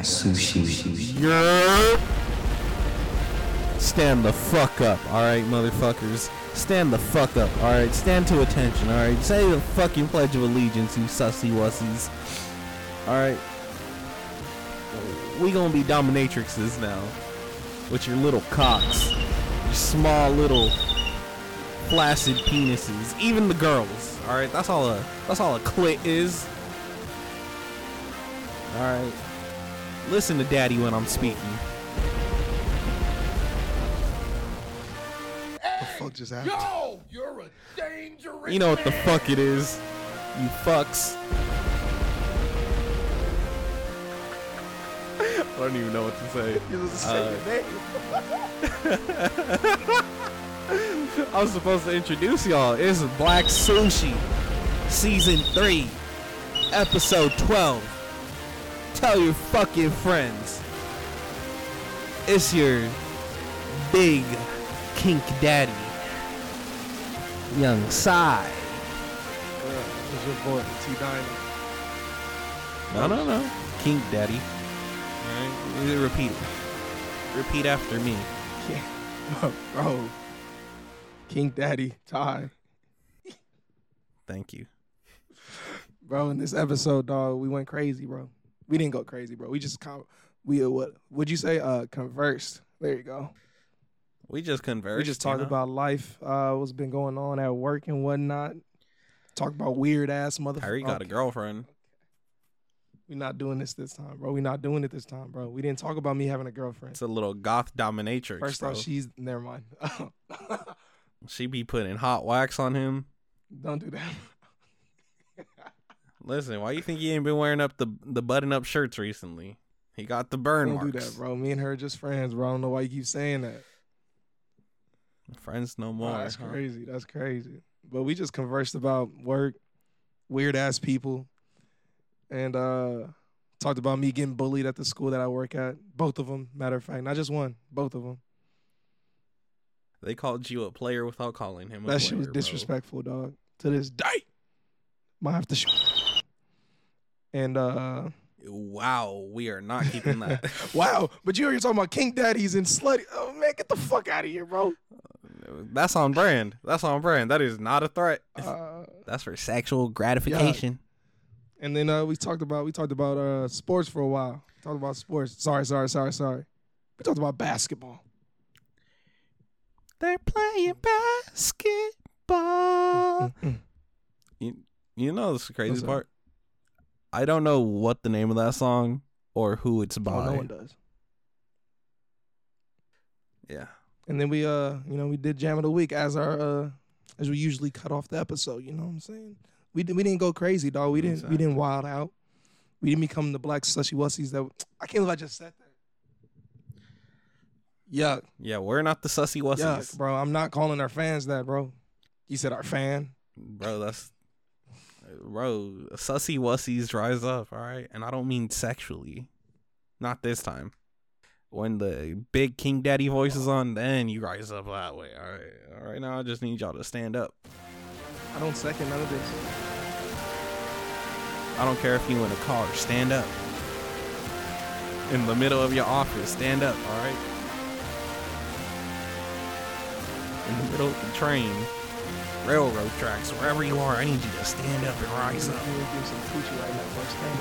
sushi. Stand the fuck up, alright, motherfuckers. Stand the fuck up, alright? Stand to attention, alright? Say the fucking Pledge of Allegiance, you sussy wussies. Alright? We gonna be dominatrixes now. With your little cocks. Your small little flaccid penises. Even the girls, alright? That's all a that's all a clit is. Alright. Listen to daddy when I'm speaking. The fuck just happened? Yo, you're a dangerous. You know what the fuck it is. You fucks. I don't even know what to say. You supposed say Uh, your name. I was supposed to introduce y'all. It's Black Sushi, Season 3, Episode 12. Tell your fucking friends. It's your big kink daddy, Young Sai. It's your boy, T Dino. No, no, no. Kink daddy. Alright? Repeat. Repeat after me. Yeah. Oh, bro. King Daddy, Ty. Thank you. Bro, in this episode, dog, we went crazy, bro. We didn't go crazy, bro. We just con- we uh, what would you say? Uh conversed. There you go. We just conversed. we just talked you know? about life, uh, what's been going on at work and whatnot. Talk about weird ass motherfucker. Harry got a girlfriend. We're not doing this this time, bro. We're not doing it this time, bro. We didn't talk about me having a girlfriend. It's a little goth dominatrix. First bro. off, she's never mind. she be putting hot wax on him. Don't do that. Listen, why you think he ain't been wearing up the the button up shirts recently? He got the burn Don't marks. do that, bro. Me and her are just friends, bro. I don't know why you keep saying that. Friends no more. that's huh? crazy. That's crazy. But we just conversed about work, weird ass people, and uh talked about me getting bullied at the school that I work at. Both of them, matter of fact, not just one, both of them. They called you a player without calling him. A That shit was player, bro. disrespectful, dog. To this day, might have to shoot. And uh, Wow, we are not keeping that. wow, but you're talking about king daddies and slutty. Oh man, get the fuck out of here, bro. That's on brand. That's on brand. That is not a threat. Uh, That's for sexual gratification. and then uh, we talked about we talked about uh sports for a while. Talked about sports. Sorry, sorry, sorry, sorry. We talked about basketball. They're playing basketball. You, you know this is the crazy part. I don't know what the name of that song or who it's by. Oh, no one does. Yeah. And then we uh, you know, we did jam of the week as our uh as we usually cut off the episode, you know what I'm saying? We did, we didn't go crazy, dog. We didn't we didn't wild out. We didn't become the black slushy wussies that I can't believe I just said that. Yuck. Yeah, we're not the sussy wussies. Yuck, bro. I'm not calling our fans that, bro. You said our fan. Bro, that's bro, sussy wussies rise up, all right? And I don't mean sexually. Not this time. When the big King Daddy voice is on, then you rise up that way. All right. All right now I just need y'all to stand up. I don't second none of this. I don't care if you in a car, stand up. In the middle of your office, stand up, all right? In the middle of the train, railroad tracks, wherever you are, I need you to stand up and rise up. You would give some coochie right now, bro. Stand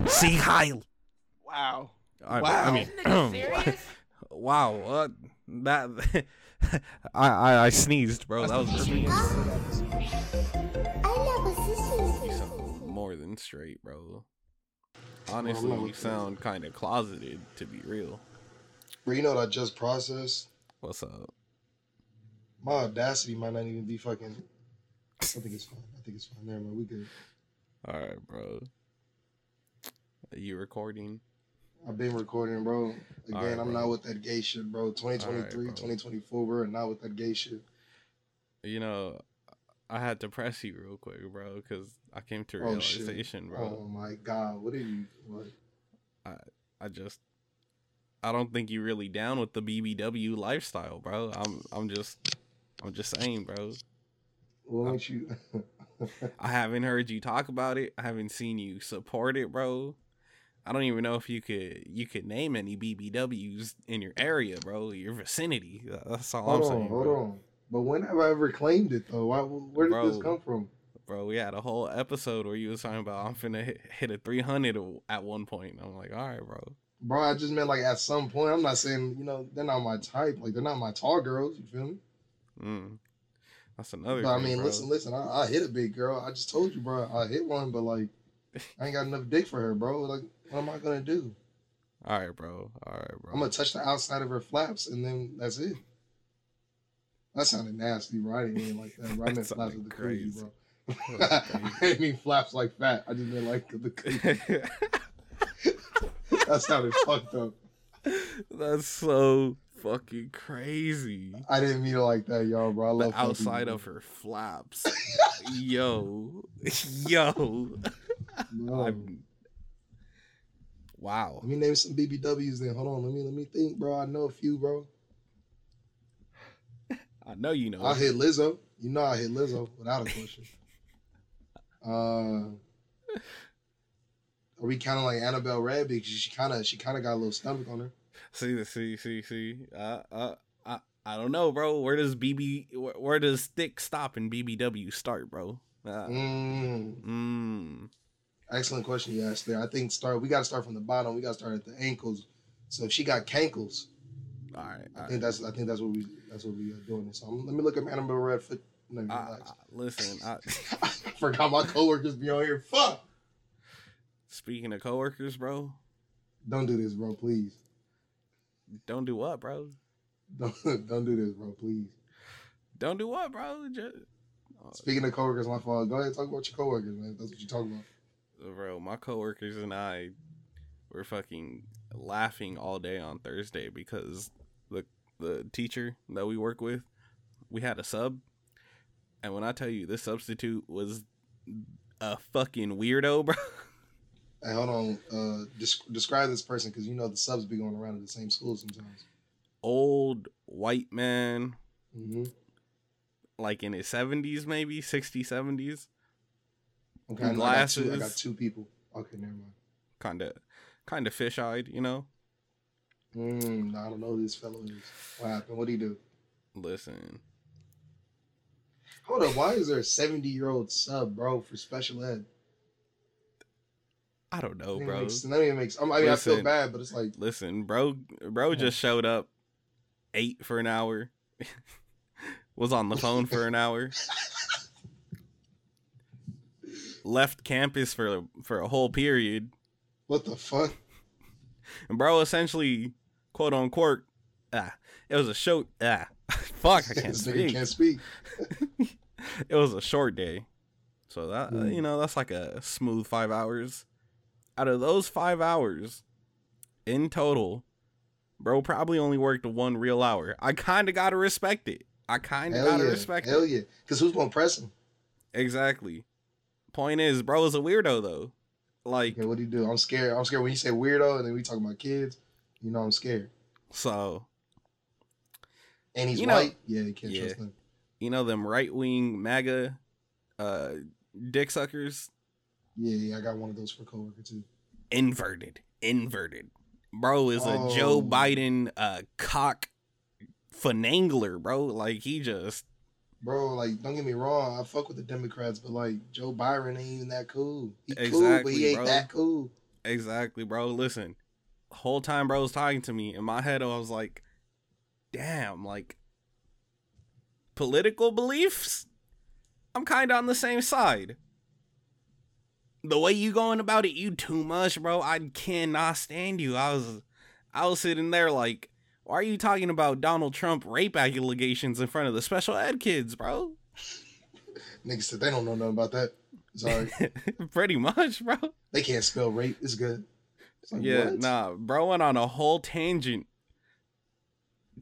up. See Heil. Wow. I, Wow. I mean, wow. Uh, that I, I I sneezed, bro. that was a sneeze. You sound more than straight, bro. Honestly, you sound kind of closeted, to be real. Bro, you know what I just processed? What's up? My audacity might not even be fucking. I think it's fine. I think it's fine. Never mind. We good. All right, bro. Are you recording? I've been recording, bro. Again, Alright, I'm bro. not with that gay shit, bro. 2023, bro. 2024, we're not with that gay shit. You know, I had to press you real quick, bro, because I came to Oh, realization, bro. Oh my god, what are you? What? I just I don't think you're really down with the BBW lifestyle, bro. I'm I'm just I'm just saying, bro. What makes you? I haven't heard you talk about it. I haven't seen you support it, bro. I don't even know if you could you could name any BBWs in your area, bro. Your vicinity. That's all Hold I'm on, saying, hold bro. on. But when have I ever claimed it though? Why, where did this come from? Bro, we had a whole episode where you was talking about I'm finna hit, hit a 300 at one point. I'm like, all right, bro. Bro, I just meant like at some point. I'm not saying you know they're not my type. Like they're not my tall girls. You feel me? Mm. That's another. But I mean, bro. listen, listen. I, I hit a big girl. I just told you, bro. I hit one, but like I ain't got enough dick for her, bro. Like what am I gonna do? All right, bro. All right, bro. I'm gonna touch the outside of her flaps, and then that's it. That sounded nasty, bro. I didn't mean like that. I That meant flaps of the crazy. coochie, bro. I didn't mean flaps like fat. I just meant like the coochie. That sounded fucked up. That's so fucking crazy. I didn't mean it like that, y'all, bro. I love The outside people, of her flaps. Yo. Yo. I'm... Wow. Let me name some BBWs then. Hold on, let me let me think, bro. I know a few, bro. I know you know. I hit Lizzo. You know I hit Lizzo without a question. uh, are we kind of like Annabelle Red because she kind of she kind of got a little stomach on her. See, see, see, see. Uh, uh, I, I don't know, bro. Where does BB, where, where does thick stop and BBW start, bro? Uh, Mm, mm. excellent question you asked there. I think start we got to start from the bottom. We got to start at the ankles. So if she got cankles, All right. I All think right. that's I think that's what we that's what we are doing. So I'm, let me look up Annabelle Red foot. No, relax. Listen, I, I forgot my coworkers be on here. Fuck. speaking of coworkers, bro, Don't do this, bro. Please. Don't do what, bro? Don't don't do this, bro. Please. Don't do what, bro? Just, Speaking of coworkers, my fault. Go ahead, talk about your coworkers, man. That's what you talking about. bro, my coworkers and I were fucking laughing all day on Thursday because the the teacher that we work with, we had a sub, and when I tell you this substitute was a fucking weirdo, bro. Hey, hold on. Uh, desc- describe this person because you know the subs be going around at the same school sometimes. Old white man, Mm-hmm. like in his seventies, maybe 60s, 70s, Okay, I, know I got two, I got two people. Okay, never mind. kind of, kind of fish eyed, you know. Mm, I don't know who this fellow is. What happened? What would he do? Listen, Hold up. Why is there a 70 year old sub, bro, for special ed? I don't know, bro. Makes, that even makes. I mean, I feel bad, but it's like, Listen, bro, bro just showed up, ate for an hour, was on the phone for an hour, left campus for for a whole period, what the fuck? and bro essentially, quote unquote, ah, it was a show. ah, fuck, I can't speak. can't speak. It was a short day, so that Mm. you know that's like a smooth five hours. Out of those five hours, in total, bro probably only worked one real hour. I kind of gotta respect it. I kind of Hell gotta yeah. respect Hell it. yeah. Because who's going to press him? Exactly. Point is, bro is a weirdo though. Like Okay, what do you do? I'm scared. I'm scared when you say weirdo and then we talking about kids. You know, I'm scared. so, And he's You know- white. yeah, you can't Yeah. trust him. you know them right wing MAGA, uh, dick suckers. Yeah, yeah, I got one of those for a coworker too. Inverted, inverted. Bro is a Joe Oh. Biden uh cock finangler, bro. Like he just Bro, like, don't get me wrong, I fuck with the Democrats, but like Joe Biden ain't even that cool. He cool, but Exactly, he ain't bro. that cool. exactly, bro. Listen, whole time bro was talking to me in my head, I was like, damn, like political beliefs. I'm kind of on the same side. The way you going about it, you too much, bro. I cannot stand you. I was, I was sitting there like, why are you talking about Donald Trump rape allegations in front of the special ed kids, bro? Niggas said they don't know nothing about that. Sorry. Pretty much, bro. they can't spell rape. It's good. It's like, yeah, what? nah, bro went on a whole tangent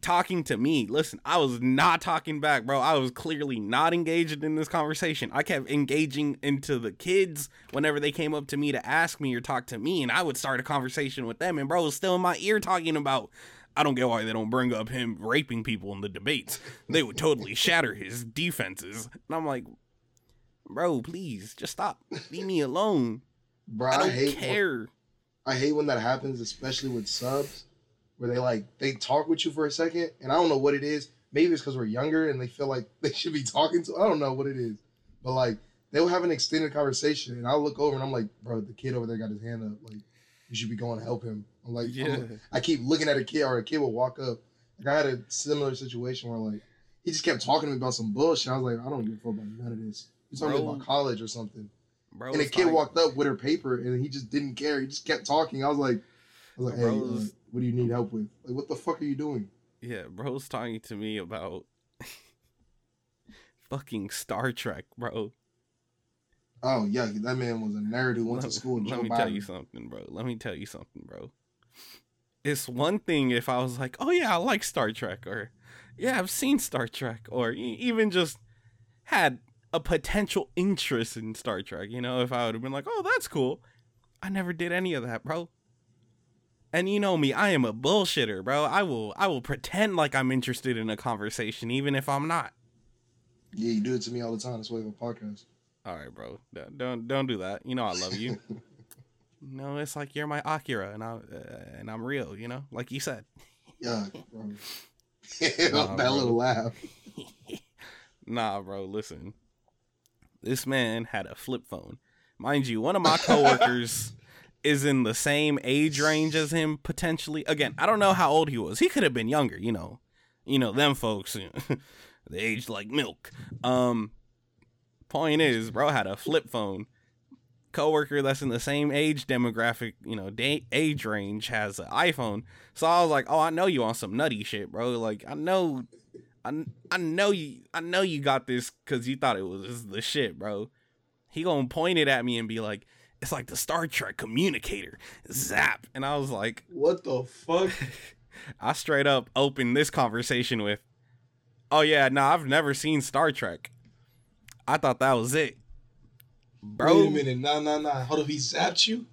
talking to me. Listen, I was not talking back, bro. I was clearly not engaged in this conversation. I kept engaging into the kids whenever they came up to me to ask me or talk to me, and I would start a conversation with them. And bro was still in my ear talking about. I don't get why they don't bring up him raping people in the debates. They would totally shatter his defenses. And I'm like, bro, please just stop. Leave me alone. Bro, I I, don't hate when- I hate when that happens, especially with subs, where they like they talk with you for a second, and I don't know what it is. Maybe it's because we're younger and they feel like they should be talking to. I don't know what it is, but like they'll have an extended conversation, and I'll look over and I'm like, bro, the kid over there got his hand up. Like, you should be going to help him. I'm like, I'm- Yeah. I keep looking at a kid, or a kid will walk up. Like I had a similar situation where like he just kept talking to me about some bullshit. I was like, I don't give a fuck about none of this. He's talking Bro. about college or something. Bro, and a kid like- walked up with her paper, and he just didn't care. He just kept talking. I was like, I was like, hey, Bro, uh, what do you need help with? Like, what the fuck are you doing? Yeah, bro's talking to me about fucking Star Trek, bro. Oh yeah, that man was a nerd who went let, to school. let me tell you something, bro. Let me tell you something, bro. It's one thing if I was like, "Oh yeah, I like Star Trek," or "Yeah, I've seen Star Trek," or even just had a potential interest in Star Trek. You know, if I would have been like, "Oh, that's cool," I never did any of that, bro. And you know me, I am a bullshitter, bro. I will, I will pretend like I'm interested in a conversation, even if I'm not. Yeah, you do it to me all the time. That's why we have a podcast. All right, bro. Don't don't, don't do that. You know I love you. no, it's like you're my Akira, and I uh, and I'm real. You know, like you said. Yeah, bro. Nah, that bro. little laugh. Nah, bro. Listen, this man had a flip phone, mind you. One of my coworkers is in the same age range as him potentially. Again, I don't know how old he was. He could have been younger. You know, you know them folks. they age like milk. Um, point is, bro had a flip phone. Coworker that's in the same age demographic, you know, da- age range has an iPhone. So I was like, "Oh, I know you on some nutty shit, bro. Like, I know, I, I know you, I know you got this because you thought it was the shit, bro." He gonna point it at me and be like, "It's like the Star Trek communicator, zap." And I was like, What the fuck? I straight up opened this conversation with, "Oh yeah, no, I've never seen Star Trek. I thought that was it, bro. Wait a minute. Nah, nah, nah. Hold up. He zapped you?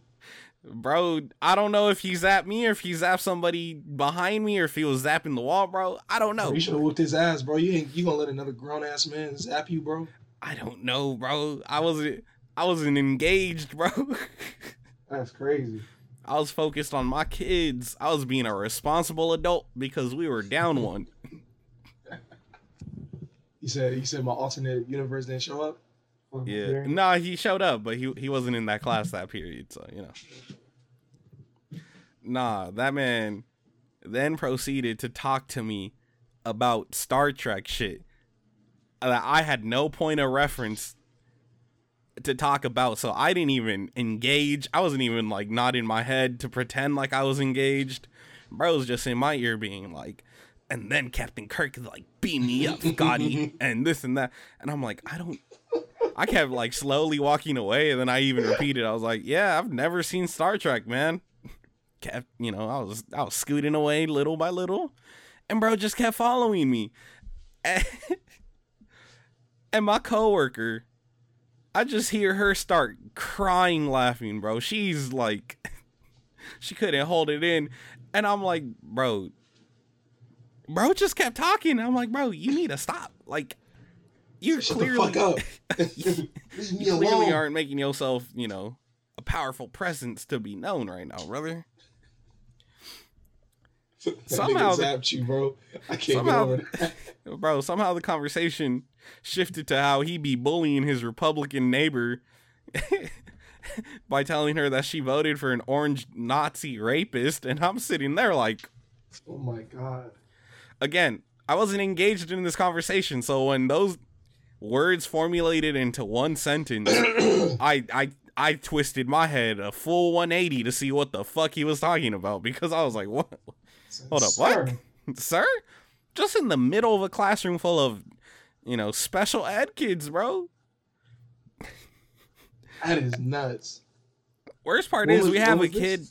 Bro, I don't know if he zapped me or if he zapped somebody behind me or if he was zapping the wall, bro. I don't know. Bro, you should have whooped his ass, bro. You ain't you gonna let another grown ass man zap you, bro? I don't know, bro. I wasn't, I wasn't engaged, bro. That's crazy. I was focused on my kids. I was being a responsible adult because we were down one. He said he said my alternate universe didn't show up. Yeah. Nah, he showed up, but he he wasn't in that class that period, so you know. Nah, that man then proceeded to talk to me about Star Trek shit that I had no point of reference to talk about, so I didn't even engage. I wasn't even like nodding my head to pretend like I was engaged. Bro was just in my ear being like, and then Captain Kirk like beat me up, Scotty, and this and that. And I'm like, I don't I kept like slowly walking away, and then I even repeated. I was like, "Yeah, I've never seen Star Trek, man." Kept, you know, I was I was scooting away little by little, and bro just kept following me. And, and my coworker, I just hear her start crying, laughing, bro. She's like, she couldn't hold it in, and I'm like, bro, bro just kept talking. I'm like, bro, you need to stop. Like, you're Shut clearly the fuck up. You clearly aren't making yourself, you know, a powerful presence to be known right now, brother. Somehow zapped you, bro. I can't Somehow- get over that. Bro, somehow the conversation shifted to how he be bullying his Republican neighbor by telling her that she voted for an orange Nazi rapist, and I'm sitting there like, Oh my god. again, I wasn't engaged in this conversation, so when those words formulated into one sentence, I I I twisted my head a full 180 to see what the fuck he was talking about because I was like, what? Hold up, what? Sir? Just in the middle of a classroom full of, you know, special ed kids, bro. That is nuts. Worst part What is was- we have a was this? kid.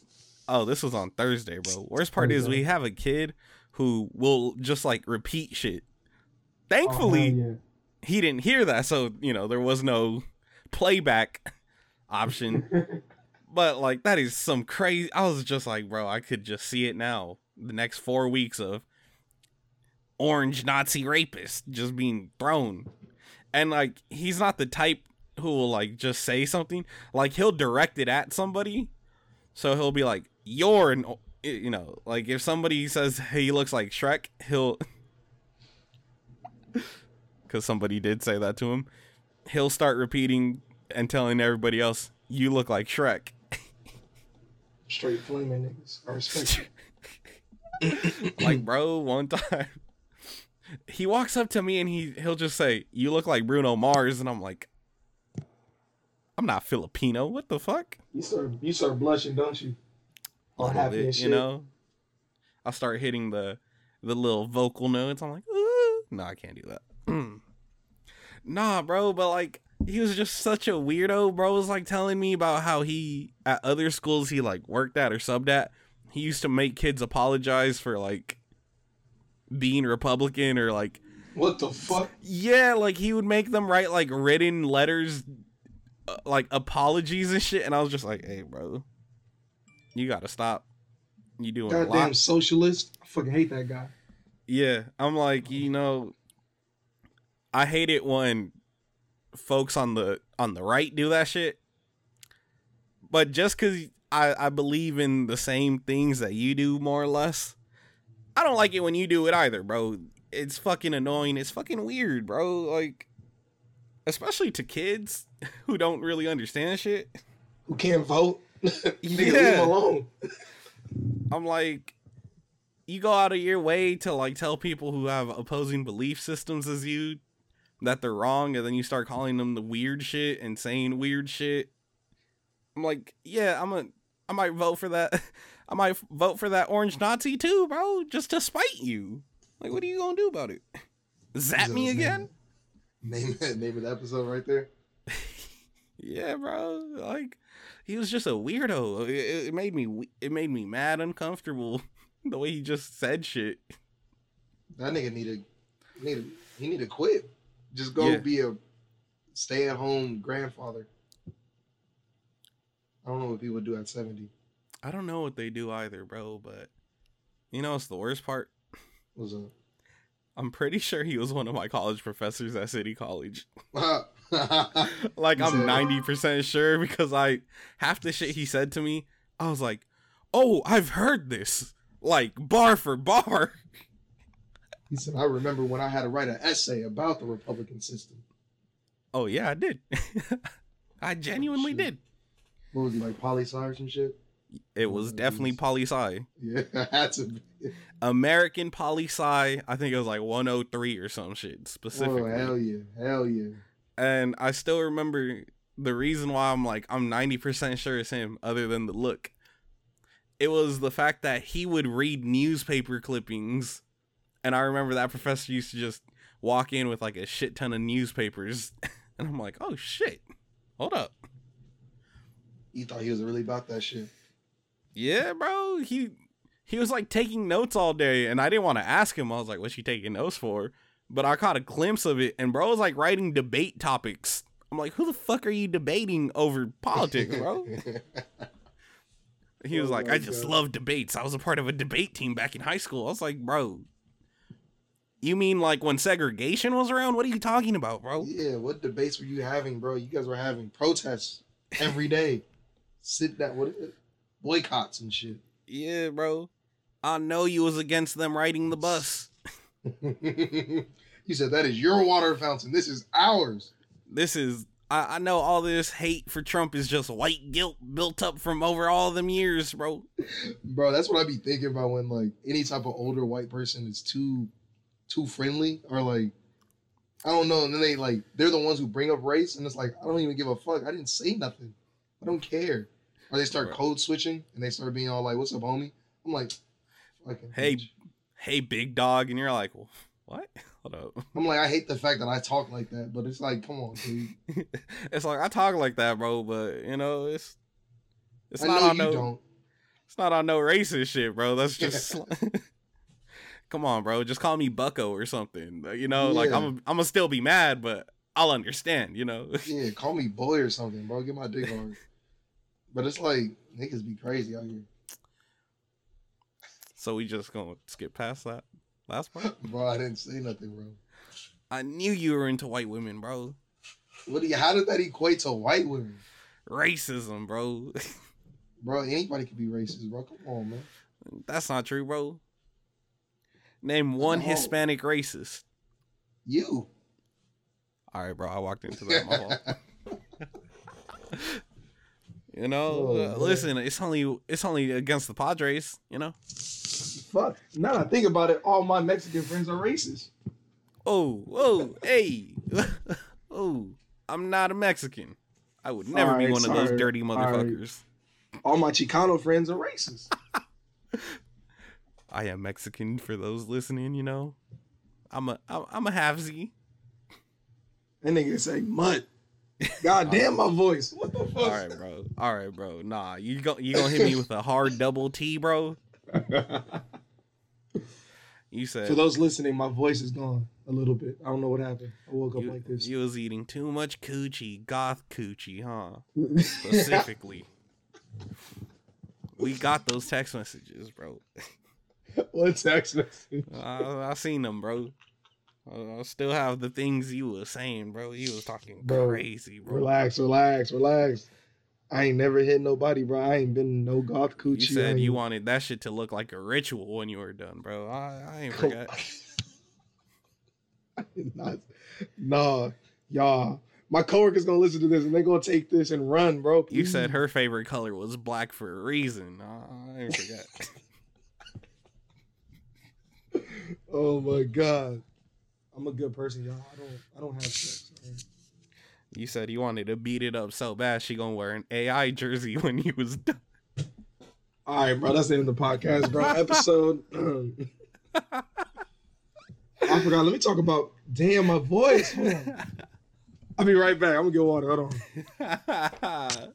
Oh, this was on Thursday, bro. Worst part is Thursday. we have a kid who will just like repeat shit. Oh, Thankfully, yeah. he didn't hear that, so you know there was no playback option. but like that is some crazy. I was just like, bro, I could just see it now. The next four weeks of orange Nazi rapist just being thrown, and like he's not the type who will like just say something. Like he'll direct it at somebody, So he'll be like, "You're an," you know, like if somebody says hey, he looks like Shrek, he'll, because somebody did say that to him, he'll start repeating and telling everybody else, "You look like Shrek." Straight flaming niggas. I respect. Like, bro, one time he walks up to me and he he'll just say, "You look like Bruno Mars," and I'm like, "I'm not Filipino. What the fuck?" You start you start blushing, don't you? All happy bit, and shit. you know. I start hitting the the little vocal notes. I'm like, Ooh. no, I can't do that. nah, bro, but like he was just such a weirdo. Bro was like telling me about how he at other schools he like worked at or subbed at. He used to make kids apologize for like being Republican or like What the fuck? yeah, like he would make them write like written letters, uh, like apologies and shit. And I was just like, hey, bro, you gotta stop. You doing a lot. Goddamn socialist. I fucking hate that guy. Yeah, I'm like, you know, I hate it when folks on the on the right do that shit. But just cuz I I believe in the same things that you do more or less, I don't like it when you do it either, bro. It's fucking annoying. It's fucking weird, bro. Like especially to kids who don't really understand shit. Who can't vote? Nigga, leave Yeah. him alone. I'm like, you go out of your way to like tell people who have opposing belief systems as you that they're wrong, and then you start calling them the weird shit and saying weird shit. I'm like, yeah, I'm a, I might vote for that. I might vote for that orange Nazi too, bro, just to spite you. Like, what are you gonna do about it? Zap me again? Name name of the episode right there. Yeah, bro. Like, he was just a weirdo. It, it made me, it made me mad, uncomfortable. the way he just said shit. That nigga need to need to he need to quit. Just go Yeah. be a stay at home grandfather. I don't know what people do at seventy. I don't know what they do either, bro, but you know what's the worst part? Was a I'm pretty sure he was one of my college professors at City College. like I'm 90% sure because I half the shit he said to me, I was like, "Oh, I've heard this." Like bar for bar. he said, I remember when I had to write an essay about the Republican system. Oh yeah, I did. I genuinely shit. did. What was he like, poli sci or some shit? It was Oh, definitely poli sci. Yeah, had to be. American poli sci, I think it was like 103 or some shit Oh specifically. hell yeah, hell yeah. and I still remember the reason why I'm like I'm 90% sure it's him other than the look. It was the fact that he would read newspaper clippings and I remember that professor used to just walk in with like a shit ton of newspapers and I'm like, "Oh shit. Hold up." He thought he was really about that shit. Yeah, bro. He he was like taking notes all day and I didn't want to ask him. I was like, "What's he taking notes for?" But I caught a glimpse of it and bro was like writing debate topics. I'm like, "Who the fuck are you debating over politics, bro?" He was Oh like, I just God. love debates. I was a part of a debate team back in high school. I was like, bro, you mean like when segregation was around? What are you talking about, bro? yeah, what debates were you having, bro? You guys were having protests every day. Sit down, what boycotts and shit. Yeah, bro. I know you was against them riding the bus. you said that is your water fountain. This is ours. This is I, I know all this hate for Trump is just white guilt built up from over all them years, bro. Bro, that's what I be thinking about when like any type of older white person is too too friendly or like I don't know, and then they like they're the ones who bring up race and it's like I don't even give a fuck. I didn't say nothing. I don't care. Or they start code switching and they start being all like, What's up, homie? I'm like, Hey, bitch. Hey, big dog, and you're like, well, what? Hold up. I'm like, I hate the fact that I talk like that, but it's like, come on, dude. it's like I talk like that, bro, but you know, it's it's I not know on you no don't. it's not on no racist shit, bro. That's just come on, bro. Just call me Bucko or something. You know, like I'm I'm gonna still be mad, but I'll understand. You know. Yeah, call me boy or something, bro. Get my dick hard. But it's like niggas be crazy out here. so we just gonna skip past that last part. Bro, I didn't say nothing, bro. I knew you were into white women, bro. What do you how did that equate to white women? Racism, bro. Bro, anybody could be racist, bro. Come on, man. That's not true, bro. Name one No. Hispanic racist. You. All right, bro. I walked into that. You know, Oh, man. listen. It's only it's only against the Padres. You know. Fuck. Now that I think about it, all my Mexican friends are racist. Oh, whoa, hey, oh, I'm not a Mexican. I would never be Alright, one of those sorry. dirty motherfuckers. All my Chicano friends are racist. I am Mexican for those listening. You know, I'm a I'm, a halfsy. And nigga say mud. God damn my voice. What the fuck? All right, bro. All right, bro. Nah, you go you gonna hit me with a hard double T, bro? You said For those listening, my voice is gone a little bit. I don't know what happened. I woke up you, like this. you was eating too much coochie, goth coochie, huh? Specifically. we got those text messages, bro. what text message? I, I seen them, bro. I, I still have the things you was saying, bro. You was talking Bro, crazy, bro. Relax, relax, relax. I ain't never hit nobody, bro. I ain't been no goth coochie. You said you wanted that shit to look like a ritual when you were done, bro. I, I ain't Come- forget. I did not. Nah, y'all. My coworkers gonna listen to this and they gonna take this and run, bro. You said her favorite color was black for a reason. I, I ain't. Oh my god. I'm a good person, y'all. I don't. I don't have sex. you said you wanted to beat it up so bad she gonna wear an AI jersey when you was done. All right, bro. That's the end of the podcast, bro. Episode. I forgot. Let me talk about. Damn, my voice. I'll be right back. I'm gonna get water. Hold on.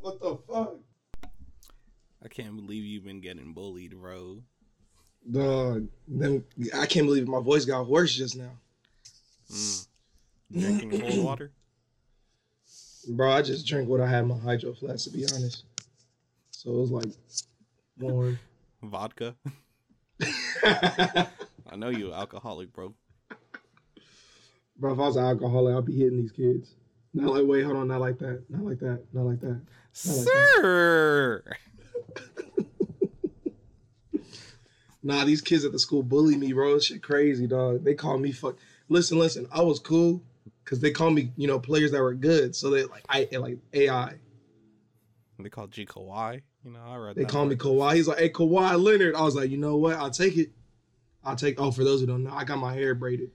What the fuck, I can't believe you've been getting bullied, bro. Dog? Then I can't believe my voice got worse just now, Mm. Drinking cold water? bro. I just drank what I had in my hydro flask, to be honest. So it was like warm. Vodka? I know you alcoholic, bro. Bro, if I was an alcoholic, I'd be hitting these kids. Not like, wait, hold on, not like that, not like that, not like that. I like that. Sir! Nah, these kids at the school bully me, bro. Shit crazy, dog. They call me fuck. Listen, listen. I was cool because they call me, you know, players that were good. So they like I like AI. They call G Kawhi. You know, I read that. They call me. Kawhi. He's like, hey, Kawhi Leonard. I was like, you know what? I'll take it. I'll take. Oh, for those who don't know, I got my hair braided,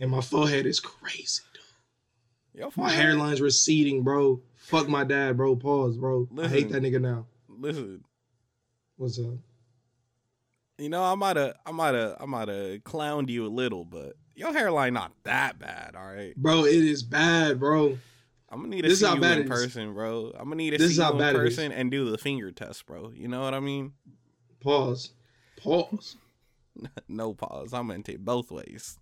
and my forehead is crazy. Dude. Yo, My hairline's receding, bro. Fuck my dad, bro. Pause, bro. I hate that nigga now. Listen, What's up? You know, I might have, I might have, I might have clowned you a little, but your hairline not that bad, all right. Bro, it is bad, bro. I'm gonna need to This is see you bad in person, bro. I'm gonna need to This see you in bad person and do the finger test, bro. You know what I mean? Pause. Pause. no pause. I'm gonna take both ways.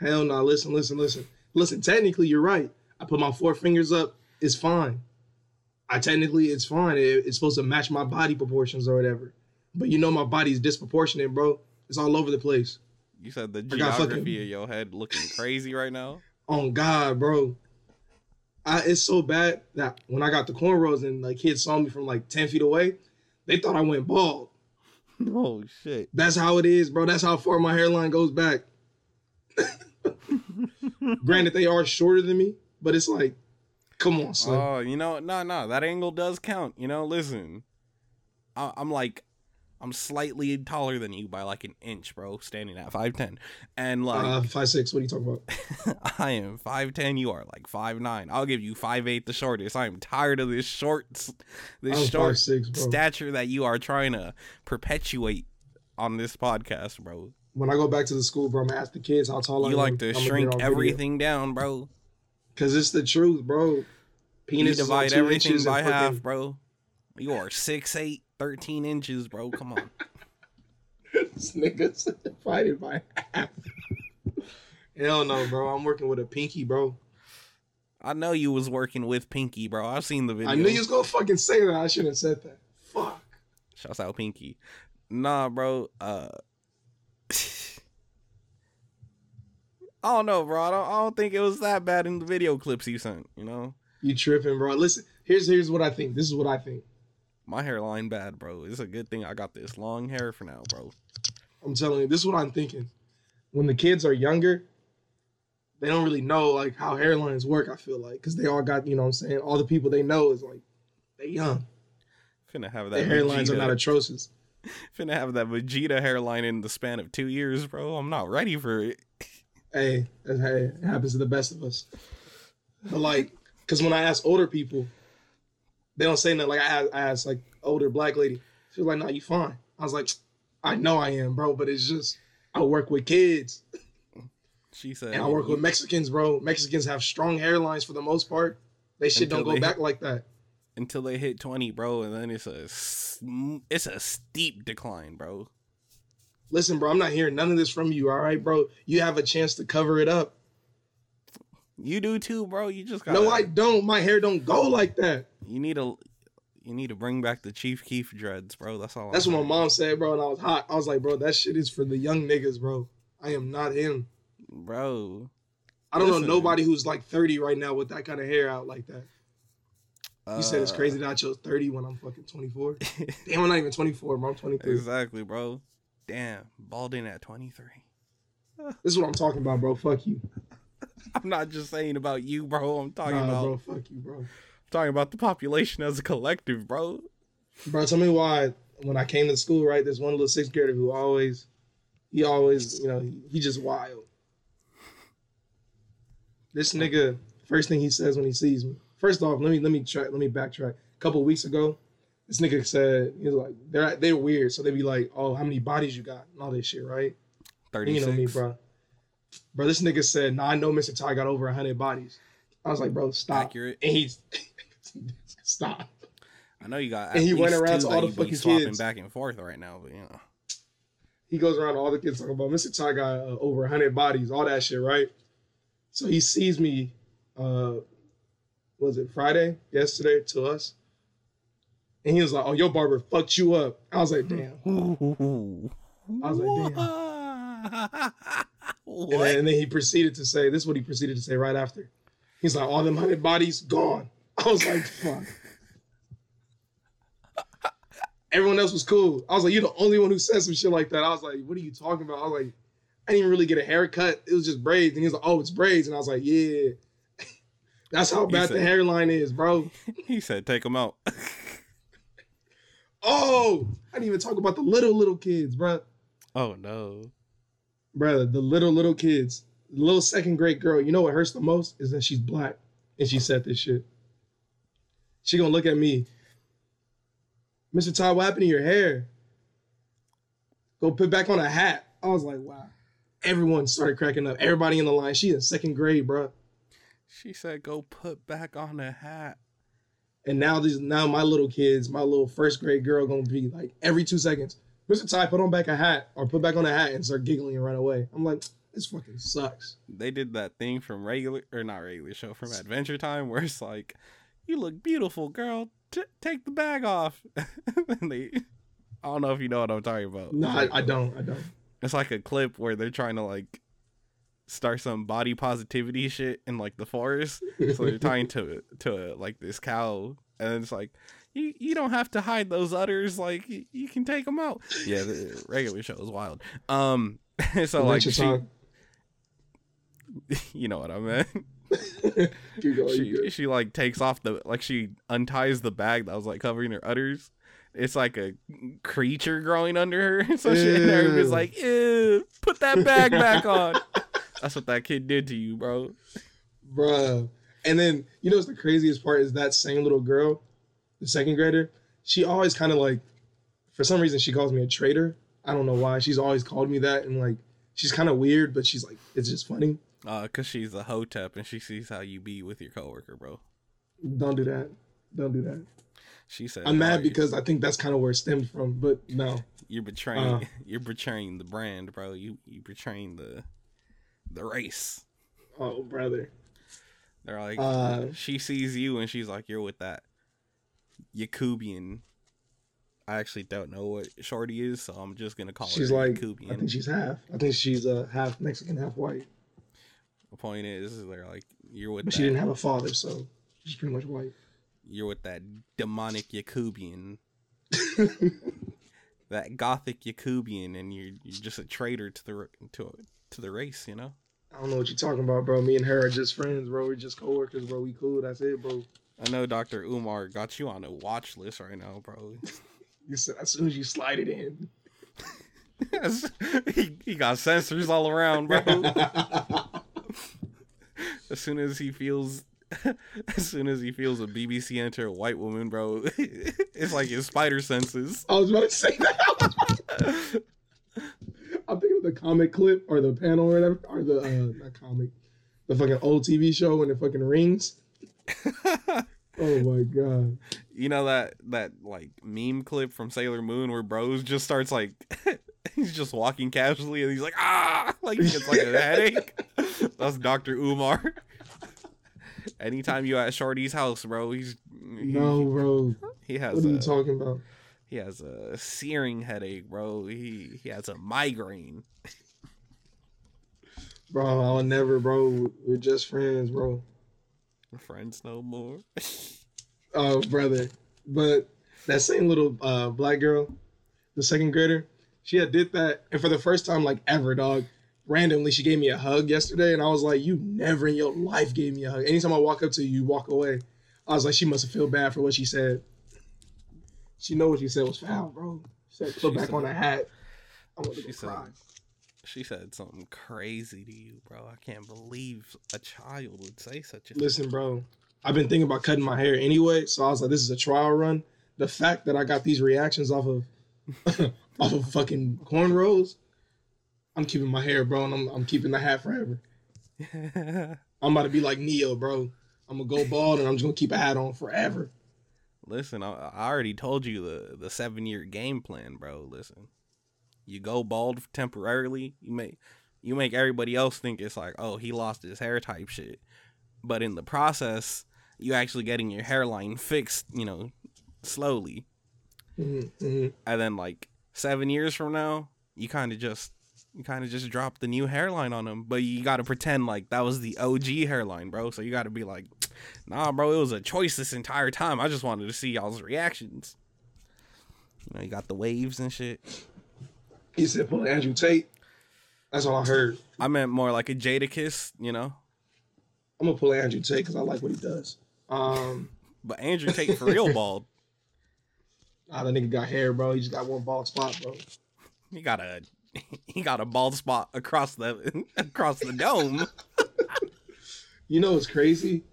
Hell no. Listen, listen, listen. Listen, technically, you're right. I put my four fingers up. It's fine. I technically, it's fine. It- it's supposed to match my body proportions or whatever. But you know, my body's disproportionate, bro. It's all over the place. You said the geography fucking- of your head looking crazy right now. On God, bro. I, it's so bad that when I got the cornrows and like kids saw me from like 10 feet away, they thought I went bald. oh shit. That's how it is, bro. That's how far my hairline goes back. Granted, they are shorter than me, but it's like, come on, son. Oh, you know, no, no, that angle does count. You know, listen, I, I'm like, I'm slightly taller than you by like an inch, bro. Standing at five ten, and like uh, five six. What are you talking about? I am five ten. You are like five nine. I'll give you five eight, the shortest. I am tired of this short, this short six, stature that you are trying to perpetuate on this podcast, bro. when I go back to the school, bro, I'm gonna ask the kids how tall I You like to shrink everything down, bro. because it's the truth, bro. Penis is on divide everything by half, bro. You are 6'8", 13 inches, bro. Come on. This nigga's divided by half. Hell no, bro. I'm working with a pinky, bro. I know you was working with Pinky, bro. I've seen the video. I knew you was gonna fucking say that. I shouldn't have said that. Fuck. Shouts out Pinky. Nah, bro. Uh, I don't know, bro. I don't, I don't think it was that bad in the video clips you sent. You know. You tripping, bro. Listen, Here's here's what I think. This is what I think. My hairline bad, bro. It's a good thing I got this long hair for now, bro. I'm telling you, this is what I'm thinking. When the kids are younger, they don't really know like how hairlines work. I feel like because they all got you know what I'm saying all the people they know is like they young. Finna have Their that hairlines Vegeta, are not atrocious. finna have that Vegeta hairline in the span of two years, bro. I'm not ready for it. Hey, hey, it happens to the best of us. But like, because when I ask older people, they don't say nothing. Like I asked, I asked like older black lady, she was like, "No, you fine." I was like, "I know I am, bro, but it's just I work with kids She said, and I work with Mexicans, bro. Mexicans have strong hairlines for the most part. They shit don't go back like that. until they hit 20, bro, and then it's a it's a steep decline, bro. Listen, bro, I'm not hearing none of this from you. All right, bro. You have a chance to cover it up. You do too, bro. You just got No, I don't. My hair don't go like that. You need to you need to bring back the Chief Keef dreads, bro. That's all. That's I'm what my mom said, bro. And I was hot. I was like, bro, that shit is for the young niggas, bro. I am not him. bro. I don't Listen. know nobody who's like 30 right now with that kind of hair out like that. You said it's Uh, crazy that I chose 30 when I'm fucking 24. Damn, I'm not even 24, bro. I'm 23. exactly, bro. Damn, balding at 23. This is what I'm talking about, bro. Fuck you. I'm not just saying about you, bro. I'm talking Nah, about bro. Fuck you, bro. talking about the population as a collective, bro. Bro, tell me why when I came to school, right? There's one little sixth grader who always, he always, you know, he, just wild. This nigga, first thing he says when he sees me. First off, let me let me try let me backtrack. A couple weeks ago, this nigga said he was like they're they're weird, so they'd be like, oh, how many bodies you got and all this shit, right? 36. you know me, bro. Bro, this nigga said, nah, I know Mr. Ty got over hundred bodies. I was like, bro, stop. Accurate. And he's stop. I know you got. And he went around to all the fucking swapping kids. back and forth right now, but you know. he goes around to all the kids talking about Mr. Ty got uh, over 100 bodies, all that shit, right? So he sees me, uh, was it Friday, yesterday to us? And he was like, oh, your barber fucked you up. I was like, damn. I was like, damn. And then, and then he proceeded to say, this is what he proceeded to say right after. He's like, all them 100 bodies gone. I was like, fuck. Everyone else was cool. I was like, you're the only one who said some shit like that. I was like, what are you talking about? I was like, I didn't even really get a haircut. It was just braids. And he was like, oh, it's braids. And I was like, yeah. That's how bad the hairline is, bro. he said, "Take him out." Oh, I didn't even talk about the little, little kids, bro. oh no. Brother, the little, little kids. The little second grade girl, you know what hurts the most? Is that she's black. And she said this shit. She gonna look at me. Mr. Todd, what happened to your hair? Go put back on a hat. I was like, wow. Everyone started cracking up. Everybody in the line. She in second grade, bro. She said, "Go put back on a hat." And now these now my little kids, my little first grade girl gonna be like every two seconds, Mr. Ty, put on back a hat or put back on a hat and start giggling and run away. I'm like, this fucking sucks. They did that thing from regular or not regular show from Adventure Time where it's like, "You look beautiful, girl. T- take the bag off." and they, I don't know if you know what I'm talking about. No, I, I don't. I don't. It's like a clip where they're trying to like start some body positivity shit in like the forest. So they're tying to to like this cow, and it's like you you don't have to hide those udders. Like you, you can take them out. Yeah, the regular show is wild. Um, so like she, Time. you know what I meant. Keep going, you she she like takes off the like she unties the bag that was like covering her udders. It's like a creature growing under her. So she and everybody's Ew. like, Ew, put that bag back on. That's what that kid did to you, bro. Bro. And then you know what's the craziest part is that same little girl, the second grader, she always kind of like for some reason she calls me a traitor. I don't know why. She's always called me that and like she's kind of weird, but she's like it's just funny. Uh, cause she's a hotep and she sees how you be with your coworker, bro. Don't do that. Don't do that. She said, I'm "Oh, mad because I think that's kind of where it stemmed from, but no. you're betraying uh, you're betraying the brand, bro. You you betraying the the race." Oh, brother. They're like, Uh, she sees you and she's like, you're with that Yakubian. I actually don't know what Shorty is, so I'm just gonna call She's her like, I Yakubian. think she's half. I think she's uh, half Mexican, half white. the point is, they're like, you're with But that she didn't have a father, so she's pretty much white. you're with that demonic Yakubian, that gothic Yakubian, and you're you're just a traitor to the to to the race, you know. I don't know what you're talking about, bro. Me and her are just friends, bro. We're just coworkers, bro. We cool. That's it, bro. I know Dr. Umar got you on a watch list right now, bro. You said as soon as you slide it in. he, he got sensors all around, bro. as soon as he feels as soon as he feels a BBC enter a white woman, bro, it's like his spider senses. I was about to say that. I'm thinking of the comic clip or the panel or whatever, or the uh, not comic, the fucking old TV show when it fucking rings. Oh my god. you know that that like meme clip from Sailor Moon where Bros just starts like he's just walking casually and he's like ah like he gets like a headache. That's Dr. Umar. Anytime you at Shorty's house, bro, he's he, No, bro. he has What are you a, talking about? he has a searing headache, bro. He he has a migraine. Bro, I'll never, bro. We're just friends, bro. Friends no more. Oh, brother. But that same little uh, black girl, the second grader, she had did that, and for the first time, like ever, dog. Randomly, she gave me a hug yesterday, and I was like, "You never in your life gave me a hug. Anytime I walk up to you, you walk away." I was like, "She must have feel bad for what she said." She know what she said was foul, bro. She said, "Put She back said- on the hat." I want to She go said- cry. She said something crazy to you, bro. I can't believe a child would say such a thing. Listen, bro. I've been thinking about cutting my hair anyway, so I was like, "This is a trial run." The fact that I got these reactions off of off of fucking cornrows, I'm keeping my hair, bro, and I'm I'm keeping the hat forever. I'm about to be like Neo, bro. I'm gonna go bald and I'm just gonna keep a hat on forever. Listen, I, I already told you the the seven year game plan, bro. Listen, you go bald temporarily. You make you make everybody else think it's like, oh, he lost his hair type shit. But in the process, you actually getting your hairline fixed, you know, slowly. Mhm, mhm. And then like seven years from now, you kind of just you kind of just drop the new hairline on them. But you got to pretend like that was the OG hairline, bro. So you got to be like, nah, bro, it was a choice this entire time. I just wanted to see y'all's reactions. You know, you got the waves and shit. He said, "Pull Andrew Tate." That's all I heard. I meant more like a Jadakiss, you know. I'm gonna pull Andrew Tate because I like what he does. Um, But Andrew Tate for real bald. ah, that nigga got hair, bro. He just got one bald spot, bro. He got a he got a bald spot across the across the dome. You know what's crazy?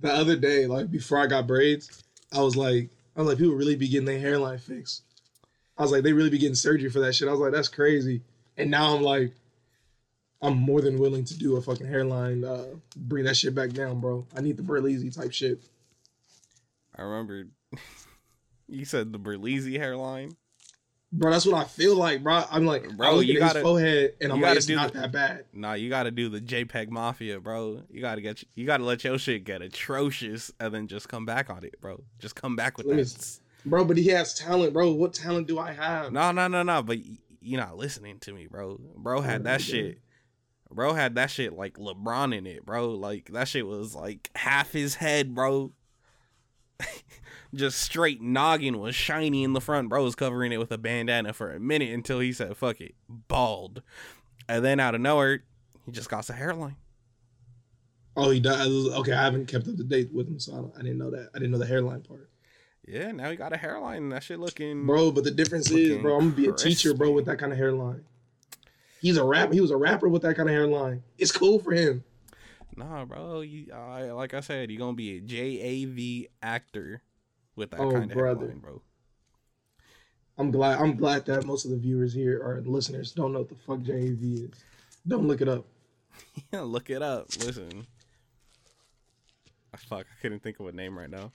The other day, like before I got braids, I was like, I was like, people really be getting their hairline fixed. I was like, they really be getting surgery for that shit. I was like, that's crazy. And now I'm like, I'm more than willing to do a fucking hairline, uh, bring that shit back down, bro. I need the Berleezy type shit. I remember you said the Berleezy hairline. Bro, that's what I feel like, bro. I'm like, Bro, I look you his gotta- forehead and I'm like, it's not the- that bad. Nah, you got to do the JPEG Mafia, bro. You got to get you got to let your shit get atrocious and then just come back on it, bro. Just come back with Let me that. Bro, but he has talent, bro. What talent do I have? No, no, no, no. But you're not listening to me, bro. Bro had oh, that shit. Bro had that shit like LeBron in it, bro. Like that shit was like half his head, bro. Just straight noggin was shiny in the front. Bro was covering it with a bandana for a minute until he said, "Fuck it, bald." And then out of nowhere, he just got a hairline. Oh, he does. Okay, I haven't kept up to date with him, so I, don't, I didn't know that. I didn't know the hairline part. Yeah, now he got a hairline. and That shit looking. Bro, but the difference is, bro, I'm gonna be a teacher, bro, with that kind of hairline. He's a rap. He was a rapper with that kind of hairline. It's cool for him. Nah, bro. You, I, like I said, you're gonna be a JAV actor with that Oh, kind of brother. hairline, bro. I'm glad. I'm glad that most of the viewers here or listeners don't know what the fuck JAV is. Don't look it up. Yeah, look it up. Listen. Fuck, I couldn't think of a name right now.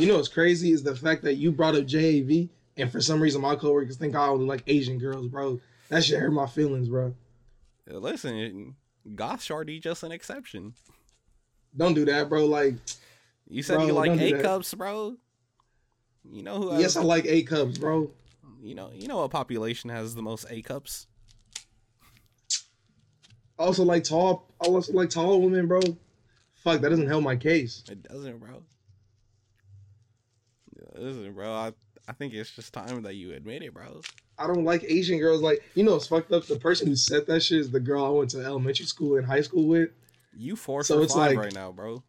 You know what's crazy is the fact that you brought up JAV, and for some reason my coworkers think I only like Asian girls, bro. That shit hurt my feelings, bro. Listen, Goth Shorty just an exception. Don't do that, bro. Like, You said Bro, you like A cups, bro. You know who? Yes, I like A cups, bro. You know, you know what population has the most A cups? Also like tall. I also like tall women, bro. Fuck, that doesn't help my case. It doesn't, bro. Listen, bro. I I think it's just time that you admit it, bro. I don't like Asian girls. Like, you know, it's fucked up. The person who said that shit is the girl I went to elementary school and high school with. You four So for it's five like- right now, bro.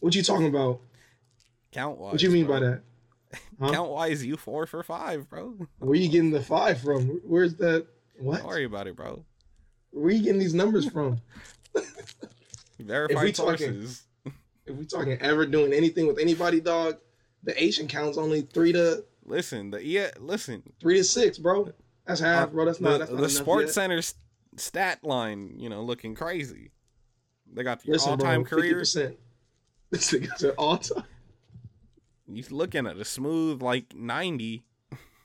What you talking about? Count wise. What do you mean by that? Huh? Count wise, you four for five, bro. Where you getting the five from? Where's that? What? Don't worry about it, bro. Where you getting these numbers from? Verified talking- sources. If we talking ever doing anything with anybody, dog, the Asian count's only three to Listen, the yeah, listen. three to six, bro. That's half, uh, bro. That's not. the that's not the enough Sports. Center stat line, you know, looking crazy. They got your Listen, all-time bro, career. 50%. This nigga's an all time. You looking at a smooth like ninety.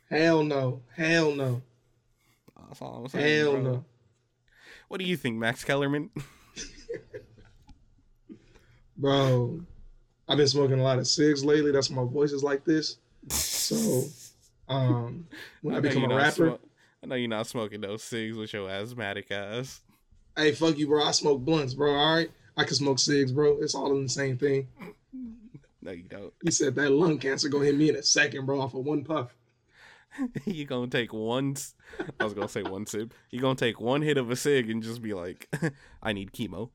Hell no. Hell no. That's all I'm saying. Hell bro. no. What do you think, Max Kellerman? Bro, I've been smoking a lot of cigs lately. That's why my voice is like this. So, um, when I, know become a rapper, smo- I know you're not smoking those cigs with your asthmatic ass. hey, fuck you, bro. I smoke blunts, bro. All right, I can smoke cigs, bro. It's all in the same thing. No, you don't. He said that lung cancer gonna hit me in a second, bro, off of one puff. you gonna take one. I was gonna say one sip. You gonna take one hit of a cig and just be like, "I need chemo."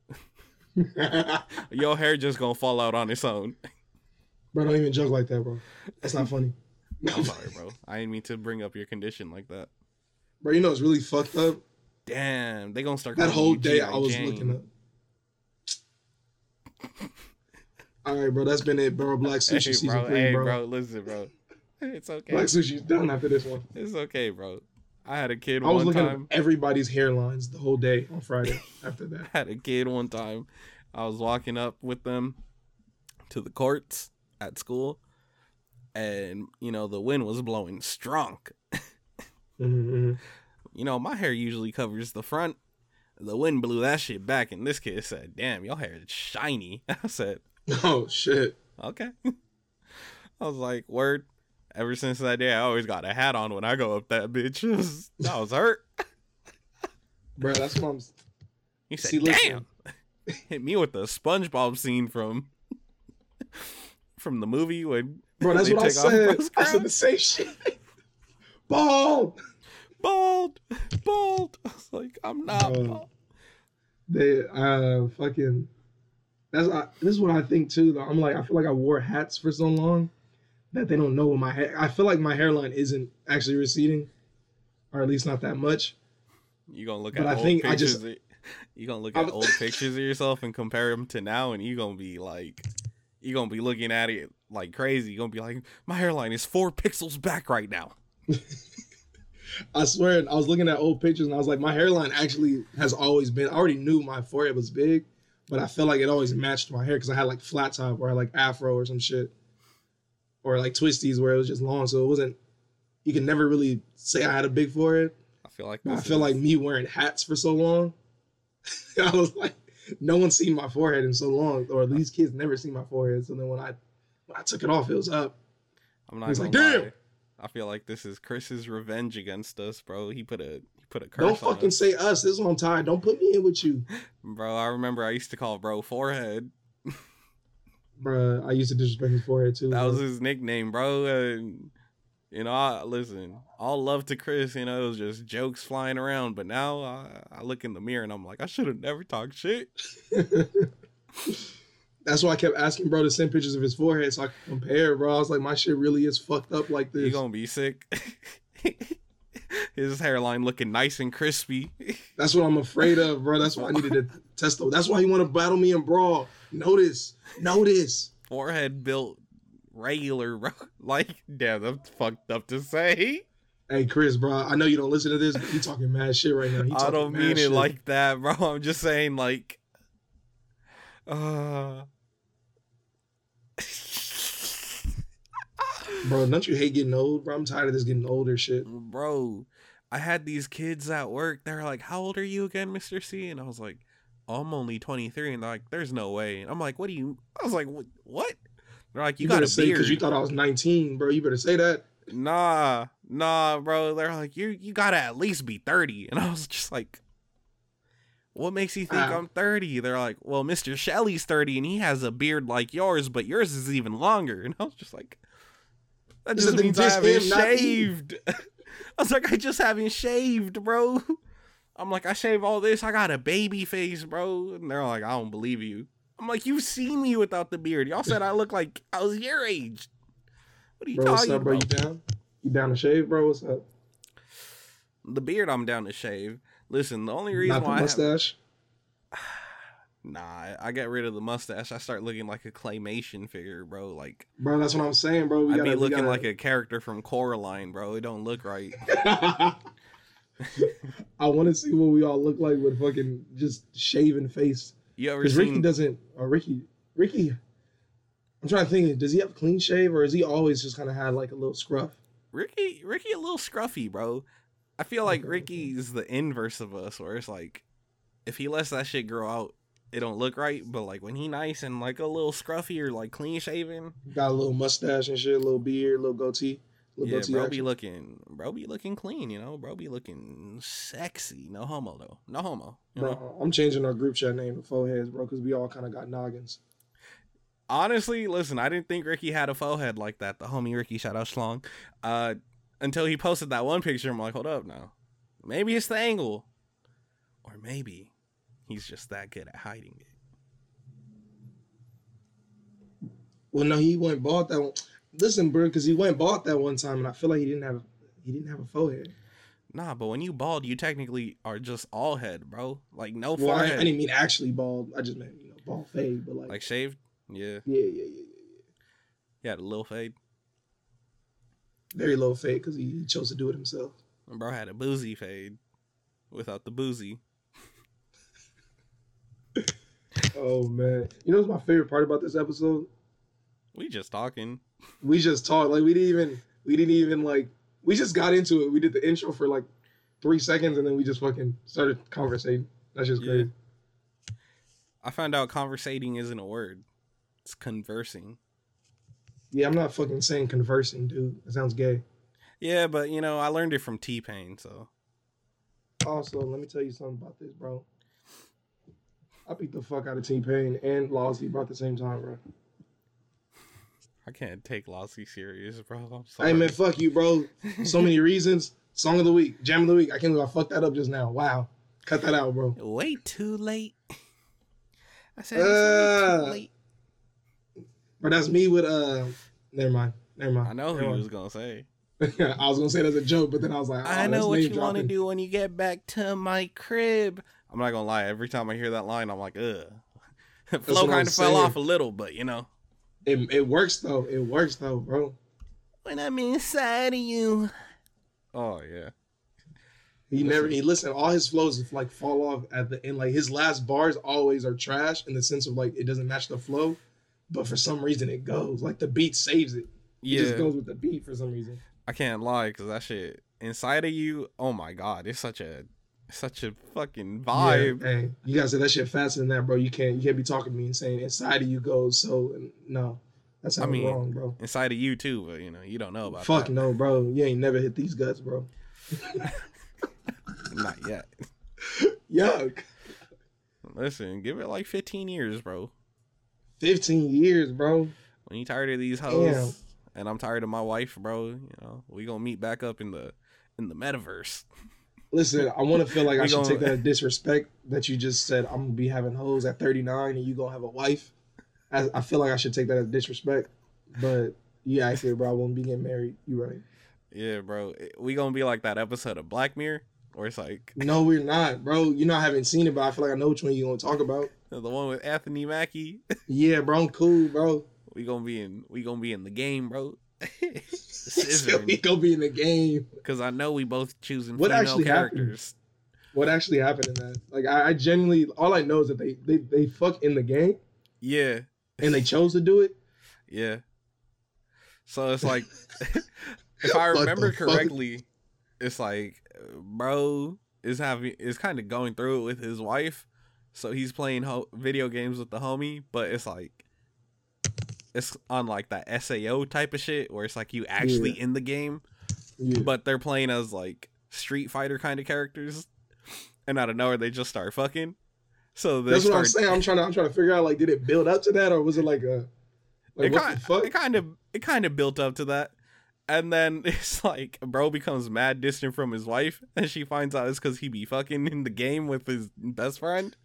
Your hair just gonna fall out on its own. bro, don't even joke like that, bro. That's not funny. I'm sorry, bro. I didn't mean to bring up your condition like that. Bro, you know it's really fucked up. Damn, they gonna start That whole day I was Jane. looking up. All right, bro. That's been it, bro. Black Hey, Sushi season bro, three, hey, bro. bro, listen, bro. It's okay. Black Sushi's done after this one. It's okay, bro. I had a kid I was one looking time. at everybody's hairlines the whole day on Friday after that. I had a kid one time. I was walking up with them to the courts at school, and you know the wind was blowing strong. Mm-hmm. You know my hair usually covers the front. The wind blew that shit back, and this kid said, "Damn, your hair is shiny." I said, Oh shit. "Okay." I was like, "Word." Ever since that day, I always got a hat on when I go up that bitch. I was hurt. Bro, that's what I'm He said, See. "Damn!" Hit me with the SpongeBob scene from from the movie when Bro, that's they what I said. I said the same shit. Bald. bald, bald. I was like, I'm not Bro. bald. They uh fucking that's I, this is what I think too though. I'm like I feel like I wore hats for so long that they don't know what my hair I feel like my hairline isn't actually receding. Or at least not that much. You gonna look But at I old think I just- of- you gonna look at old pictures of yourself and compare them to now, and you gonna be like, you gonna be looking at it like crazy. You gonna be like, my hairline is four pixels back right now. I swear, I was looking at old pictures and I was like, my hairline actually has always been. I already knew my forehead was big, but I felt like it always matched my hair because I had like flat top or I had like afro or some shit, or like twisties where it was just long, so it wasn't. You can never really say I had a big forehead. I feel like I feel like me wearing hats for so long. I was like, no one's seen my forehead in so long, or these kids never seen my forehead. So then when I when I took it off, it was up. I'm not gonna like, "Damn!" I feel like this is Chris's revenge against us, bro. He put a he put a curse Don't on fucking us. say us. This is I'm tired. Don't put me in with you. bro. I remember I used to call bro forehead. Bruh, I used to disrespect his forehead too. That bro. was his nickname, bro. And you know, I, listen, all love to Chris. You know, it was just jokes flying around. But now I, I look in the mirror and I'm like, I should have never talked shit. That's why I kept asking bro to send pictures of his forehead so I could compare, bro. I was like, my shit really is fucked up like You this. gonna be sick. his hairline looking nice and crispy. That's what I'm afraid of, bro. That's why I needed to test. The, that's why you want to battle me in brawl. Notice, notice. Forehead built regular, bro. Like, damn, that's fucked up to say. Hey, Chris, bro. I know you don't listen to this, but he talking mad shit right now. He I don't mean it shit. like that, bro. I'm just saying, like, uh, bro. Don't you hate getting old, bro? I'm tired of this getting older shit. bro, I had these kids at work. They're like, "How old are you again, Mister C?" And I was like, "I'm only 23." And they're like, "There's no way." And I'm like, "What do you?" I was like, "What?" what? They're like, "You, You, got to say because you thought I was 19, bro. You better say that. nah, nah, bro. They're like, "You you gotta at least be 30." And I was just like. What makes you think Ah. I'm 30? They're like, well, Mr. Shelley's 30 and he has a beard like yours, but yours is even longer. And I was just like, That just said, "Then means I haven't him, not me." shaved. I was like, I just haven't shaved, bro. I'm like, I shave all this. I got a baby face, bro. And they're like, I don't believe you. I'm like, you've seen me without the beard. Y'all said I look like I was your age. What are you Bro, what's talking up, bro? You down? You down to shave, bro? What's up? The beard, I'm down to shave. Listen, the only reason Not the why I have, mustache. nah, I- get rid of the mustache. I start looking like a claymation figure, bro. Like Bro, that's what I'm saying, bro. We I'd gotta, be looking gotta- like a character from Coraline, bro. It don't look right. I want to see what we all look like with fucking just shaven face. You ever Because Ricky doesn't. Or Ricky, Ricky. I'm trying to think. Does he have a clean shave, or is he always just kind of had like a little scruff? Ricky, Ricky, a little scruffy, bro. I feel like Okay. is the inverse of us, where it's like, if he lets that shit grow out, it don't look right. But like when he nice and like a little scruffy or like clean shaven, Got a little mustache and shit, a little beard, a little goatee, yeah, bro, be looking, bro, be looking clean, you know, bro, be looking sexy. No homo though, no homo. You know? Bro, I'm changing our group chat name to Four Heads, bro, because we all kind of got noggins. Honestly, listen, I didn't think Ricky had a faux head like that. The homie Ricky, shout out Schlong, uh, until he posted that one picture. I'm like, hold up now, maybe it's the angle, or maybe he's just that good at hiding it. Well, no, he went bought that one. Listen, bro, because he went bought that one time, and I feel like he didn't have he didn't have a forehead. Nah, but when you bald, you technically are just all head, bro. Like no Well, I, I didn't mean actually bald. I just meant you know bald fade, but like, like shaved. Yeah, yeah, yeah, yeah, yeah. he had a little fade. Very low fade because he, chose to do it himself. Bro had a Boosie fade without the Boosie. Oh man, you know what's my favorite part about this episode? We just talking. We just talked like we didn't even we didn't even like we just got into it. We did the intro for like three seconds and then we just fucking started conversating. That's just Yeah. crazy. I found out conversating isn't a word. It's conversing. Yeah, I'm not fucking saying conversing, dude. It sounds gay. Yeah, but you know, I learned it from T Pain, so Also, let me tell you something about this, bro. I beat the fuck out of T Pain and Lozzy bro at the same time, bro. I can't take Lossy serious, bro. I'm sorry. Hey man, fuck you, bro. So many reasons. Song of the week, jam of the week. I can't believe I fucked that up just now. Wow. Cut that out, bro. Way too late. I said it's way Uh, too late. But that's me with uh never mind. Never mind. I know who Never you was gonna say. I was gonna say that as a joke, but then I was like, oh, I know what name you want to do when you get back to my crib. I'm not gonna lie. Every time I hear that line, I'm like, ugh. Flow kind of fell saying. off a little, but you know. It, it works though. It works though, bro. When I'm inside of you. Oh yeah. He Listen. never he listen, all his flows like fall off at the end. Like his last bars always are trash in the sense of like it doesn't match the flow. But for some reason it goes. Like the beat saves it. It just Yeah. goes with the beat for some reason. I can't lie, cause that shit inside of you. Oh my god, it's such a, such a fucking vibe. Yeah, hey, you gotta say that shit faster than that, bro. You can't you can't be talking to me and saying inside of you goes so no. That's how I mean, wrong, bro. Inside of you too, but you know you don't know about Fuck that. no, bro. You ain't never hit these guts, bro. Not yet. Yuck. Listen, give it like 15 years, bro. 15 years, bro. When you tired of these hoes, Damn. and I'm tired of my wife, bro. You know we gonna meet back up in the, in the metaverse. Listen, I want to feel like I should gonna- take that disrespect that you just said I'm gonna be having hoes at 39 and you gonna have a wife. I, I feel like I should take that as disrespect, but yeah, I feel, bro. I won't be getting married. You right? Yeah, bro. We gonna be like that episode of Black Mirror, or it's like No, we're not, bro. You know I haven't seen it, but I feel like I know which one you gonna talk about. the one with Anthony Mackie. Yeah, bro. I'm cool, bro. we gonna be in, we gonna be in the game, bro. Scissoring. we gonna be in the game. Because I know we both choosing What actually happened? What actually happened in that? Like, I, I genuinely, all I know is that they, they they fuck in the game Yeah, and they chose to do it. yeah. So it's like, if I remember the fuck? correctly, it's like, bro is having is kind of going through it with his wife. So he's playing ho- video games with the homie, but it's like, it's on like that SAO type of shit where it's like you actually Yeah. in the game, Yeah. but they're playing as like Street Fighter kind of characters, and out of nowhere they just start fucking. So That's what I'm saying. I'm trying to I'm trying to figure out like did it build up to that or was it like a like it what kind, the fuck? it kind of it kind of built up to that And then it's like, bro becomes mad distant from his wife, and she finds out it's because he be fucking in the game with his best friend.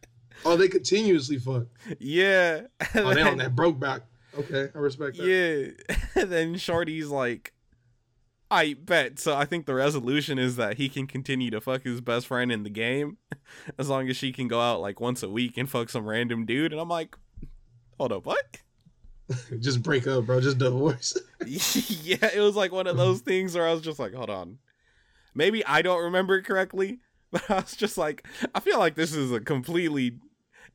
Oh, they continuously fuck. Yeah. And Oh, they on then- that broke back. Okay, I respect that. Yeah. And then Shorty's like, I bet. So I think the resolution is that he can continue to fuck his best friend in the game as long as she can go out like once a week and fuck some random dude. And I'm like, hold up, what? Just break up, bro. Just divorce. yeah, it was like one of those things where I was just like, hold on. Maybe I don't remember it correctly, but I was just like, I feel like this is a completely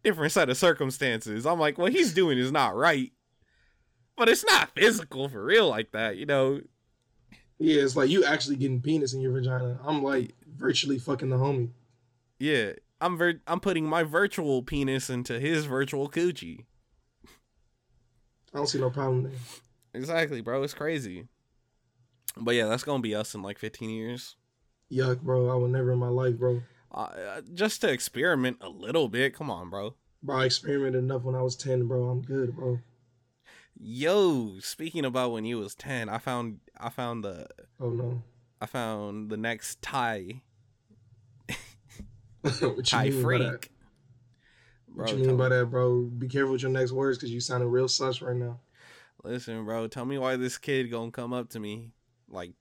different set of circumstances. I'm like, what he's doing is not right. But it's not physical for real like that, you know. yeah, it's like you actually getting penis in your vagina. I'm like virtually fucking the homie. Yeah, I'm ver- I'm putting my virtual penis into his virtual coochie. I don't see no problem there. Exactly, bro. It's crazy. But yeah, that's gonna be us in like 15 years. Yuck, bro. I would never in my life, bro. Uh, just to experiment a little bit. Come on, bro. Bro, I experimented enough when I was 10, bro. I'm good, bro. Yo, speaking about when you was 10, I found I found the Oh, no. I found the next Ty what you Thai mean by that? freak. What you mean by that, bro? Be careful with your next words because you sounding real sus right now. Listen, bro, tell me why this kid gonna come up to me like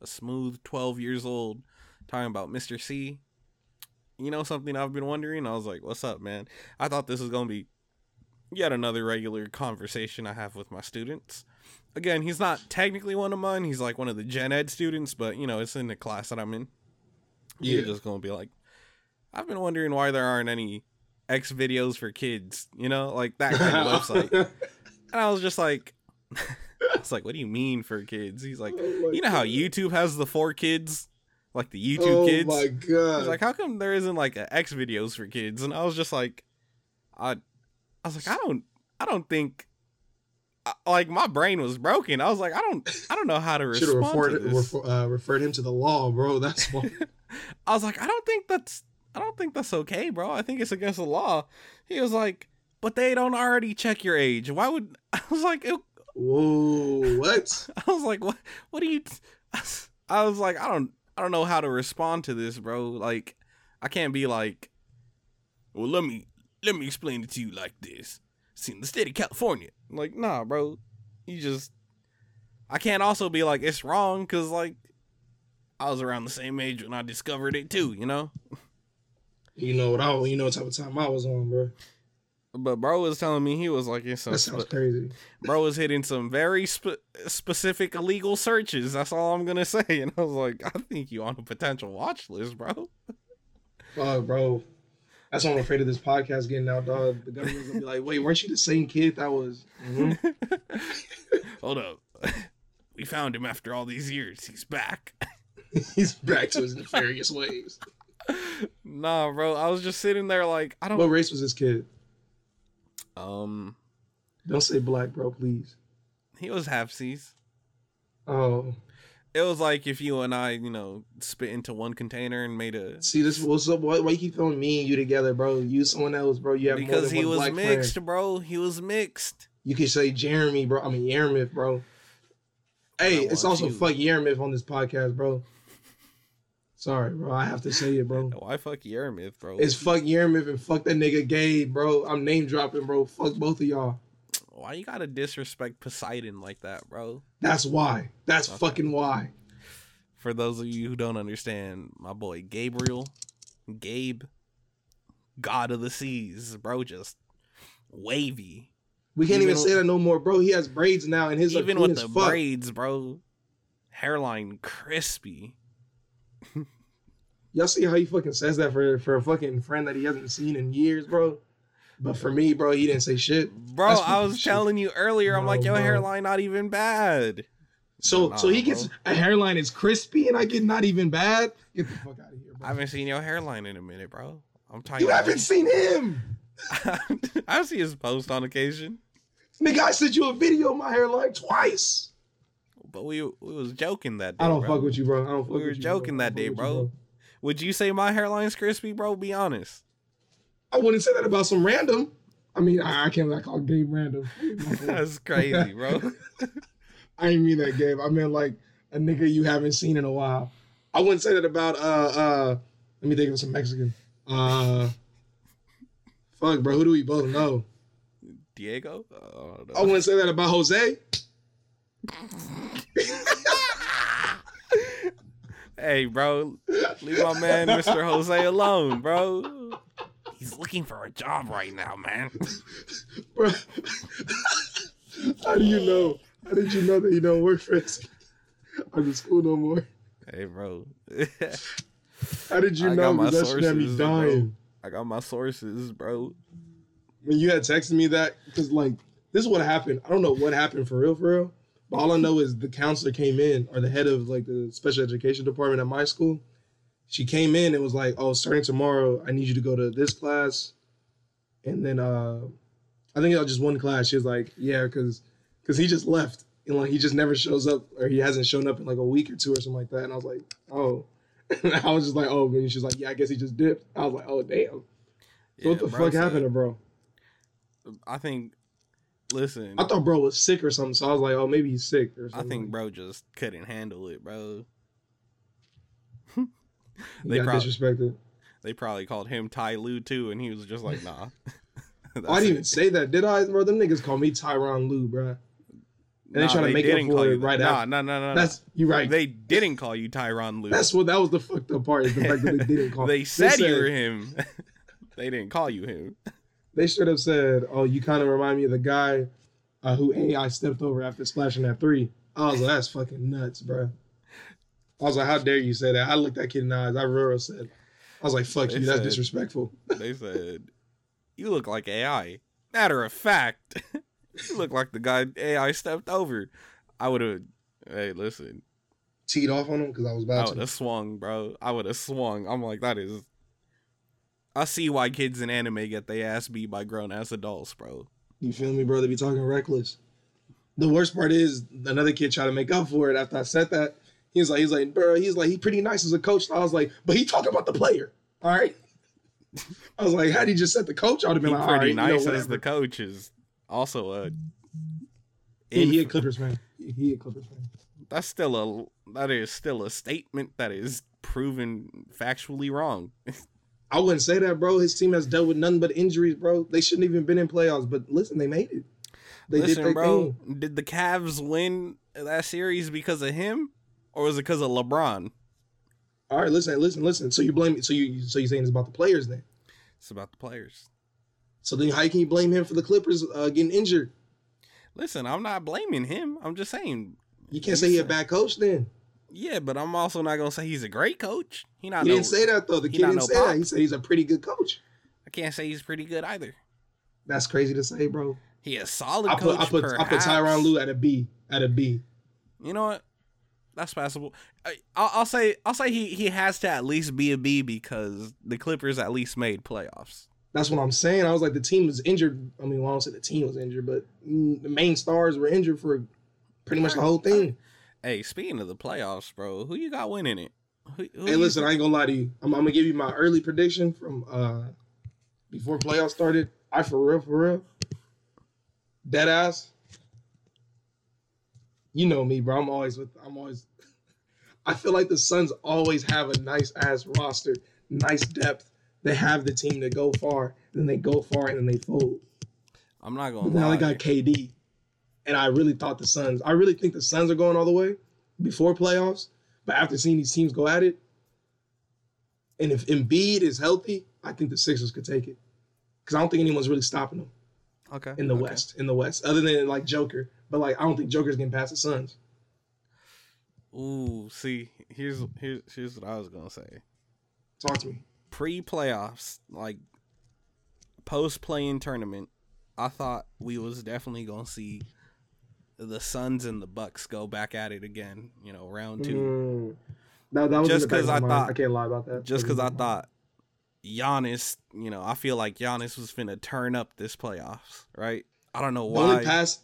a smooth 12 years old talking about Mr. C. You know something I've been wondering? I was like, "What's up, man?" I thought this was going to be yet another regular conversation I have with my students. Again, he's not technically one of mine. He's like one of the gen ed students, but you know, it's in the class that I'm in. He's Yeah. just going to be like, "I've been wondering why there aren't any X videos for kids, you know, like that kind of website." And I was just like, I was like, what do you mean for kids? He's like, you know how YouTube has the four kids, like the YouTube oh kids. Oh my god. He's like, how come there isn't like a X videos for kids? And I was just like, I, I was like, I don't, I don't think, I- like my brain was broken. I was like, I don't, I don't know how to should have respond to referred, refer, uh, referred him to the law, bro. That's why. I was like, I don't think that's, I don't think that's okay, bro. I think it's against the law. He was like, but they don't already check your age. Why would? I was like, it, Whoa, what? I was like, what? What do you? I was like, I don't, I don't know how to respond to this, bro. Like, I can't be like, well, let me, let me explain it to you like this. See, in the state of California, like, nah, bro, you just, I can't also be like it's wrong because like, I was around the same age when I discovered it too, you know. You know what I? You know what type of time I was on, bro. But bro was telling me he was like, it's some That sounds spe- crazy. bro was hitting some very spe- specific illegal searches. That's all I'm gonna say. And I was like, I think you on a potential watch list, bro. Fuck, bro. That's why I'm afraid of this podcast getting out, dog. The government's gonna be like, "Wait, weren't you the same kid that was?" Mhm. Hold up. We found him after all these years. He's back. He's back to his nefarious ways. nah, bro. I was just sitting there like, I don't. Know. What race was this kid? Um, Don't say black, bro, please. he was half C's. Oh, It was like if you and I, you know, spit into one container and made a. see this. What's up? Why, why you keep throwing me and you together, bro? You someone else, bro. You have more Because than he was black mixed, friend. bro. He was mixed. You can say Jeremy, bro. I mean Yermith, bro. Hey, it's also you. fuck Yermith on this podcast, bro. Sorry, bro. I have to say it, bro. Why fuck Yermith, bro? It's fuck Yermith and fuck that nigga Gabe, bro. I'm name dropping, bro. Fuck both of y'all. Why you gotta disrespect Poseidon like that, bro? That's why. That's Okay. fucking why. For those of you who don't understand, my boy Gabriel, Gabe, God of the Seas, bro, just wavy. We can't Even even say that no more, bro. He has braids now, and his Even with the fuck. braids, bro. Hairline crispy. Y'all see how he fucking says that for for a fucking friend that he hasn't seen in years, bro. But for me, bro, he didn't say shit. Bro, I fucking was shit. telling you earlier, I'm No, like, your bro. hairline not even bad. So Nah, so he gets bro. a hairline is crispy, and I get not even bad. Get the fuck out of here, bro. I haven't seen your hairline in a minute, bro. I'm tired. You haven't seen him, I see his post on occasion, nigga. I sent you a video of my hairline twice. but we we was joking that day. I don't bro. fuck with you, bro. I don't fuck We were with you, joking bro. I that don't day, fuck with you, bro. Would you say my hairline's crispy, bro? Be honest. I wouldn't say that about some random. I mean, I, I can't like call Gabe random. That's crazy, bro. I didn't mean that, Gabe. I meant like a nigga you haven't seen in a while. I wouldn't say that about uh uh. Let me think of some Mexican. Uh, fuck, bro. Who do we both know? Diego. Oh, no. I wouldn't say that about Jose. Hey, bro, leave my man, Mr. Jose, alone, bro. He's looking for a job right now, man. Bro, how do you know? How did you know that you don't work for us I'm in school no more? Hey, bro. How did you I know? got my 'Cause that shit me sources, bro. I got my sources, bro. When you had texted me that, because like this is what happened. I don't know what happened for real, for real. But all I know is the counselor came in, or the head of like the special education department at my school. She came in and was like, "Oh, starting tomorrow, I need you to go to this class." And then uh I think it was just one class. She was like, "Yeah, because because he just left, and like he just never shows up, or he hasn't shown up in like a week or two or something like that." And I was like, "Oh." I was just like, "Oh," and she's like, "Yeah, I guess he just dipped." I was like, "Oh, damn." So what the bro fuck happened to bro? I think. Listen, I thought bro was sick or something, so I was like, oh, maybe he's sick or something. I think bro just couldn't handle it, bro. He they got prob- disrespected. They probably called him Ty Lue too, and he was just like, nah. Oh, I didn't even say that, did I, bro? Them niggas call me Tyronn Lue, bro. And they trying to make up for it right nah, after. Nah, nah, nah, nah. That's you right. They didn't call you Tyronn Lue. That's what that was the fucked up part is the fact that they didn't call. they said you were him. they didn't call you him. They should have said, "Oh, you kind of remind me of the guy uh, who AI stepped over after splashing that three. I was like, "That's fucking nuts, bro." I was like, "How dare you say that?" I looked that kid in the eyes. I real said, "I was like, fuck They you. That's disrespectful." They said, "You look like AI." Matter of fact, you look like the guy AI stepped over. I would have. Hey, listen. Teed off on him because I was about I would have swung, bro. I would have swung. I'm like, that is. I see why kids in anime get their ass beat by grown ass adults, bro. You feel me, bro? They be talking reckless. The worst part is another kid tried to make up for it after I said that. He was like, he's like, bro, he's like, he pretty nice as a coach. I was like, but he talking about the player. All right. I was like, had he just said the coach, I would have He been like, all pretty right, you know, nice as the coach is also a. He, he a Clippers fan. He, he a Clippers fan. that's still a that is still a statement that is proven factually wrong. I wouldn't say that, bro. His team has dealt with nothing but injuries, bro. They shouldn't even been in playoffs, but listen, they made it. They did Listen, their bro, thing. did the Cavs win that series because of him, or was it because of LeBron? All right, listen, listen, listen. So you blame so you so you saying it's about the players then? It's about the players. So then how can you blame him for the Clippers uh, getting injured? Listen, I'm not blaming him. I'm just saying, You can't say he a bad coach then. yeah, but I'm also not gonna say he's a great coach. He not. He no, didn't say that though. The kid didn't no say pop. that. He said he's a pretty good coach. I can't say he's pretty good either. That's crazy to say, bro. He a solid I put coach. I put I put. Tyronn Lue at a B. At a B. You know what? That's passable. I, I'll, I'll say I'll say he he has to at least be a B because the Clippers at least made playoffs. That's what I'm saying. I was like, the team was injured. I mean, well, I don't say the team was injured, but the main stars were injured for pretty much the whole thing. Hey, speaking of the playoffs, bro, who you got winning it? Who, who Hey, listen, I ain't gonna lie to you. I'm, I'm gonna give you my early prediction from uh before playoffs started. I for real, for real. Dead ass. You know me, bro. I'm always with. I'm always. I feel like the Suns always have a nice ass roster, nice depth. They have the team to go far, and then they go far, and then they fold. I'm not gonna now they got KD, and I really thought the Suns. I really think the Suns are going all the way before playoffs. But after seeing these teams go at it, and if Embiid is healthy, I think the Sixers could take it. Because I don't think anyone's really stopping them okay in the okay. West. In the West, other than like Joker. But like, I don't think Joker's getting past the Suns. Ooh, see, here's here's here's what I was gonna say. Talk to me. Pre playoffs, like post play-in tournament, I thought we was definitely gonna see the Suns and the Bucks go back at it again. You know, round two. Mm. That, that was Just in the back 'cause of my I mind. thought- I can't lie about that. Just because I mind. thought Giannis, you know, I feel like Giannis was finna turn up this playoffs, right? I don't know the only why. pass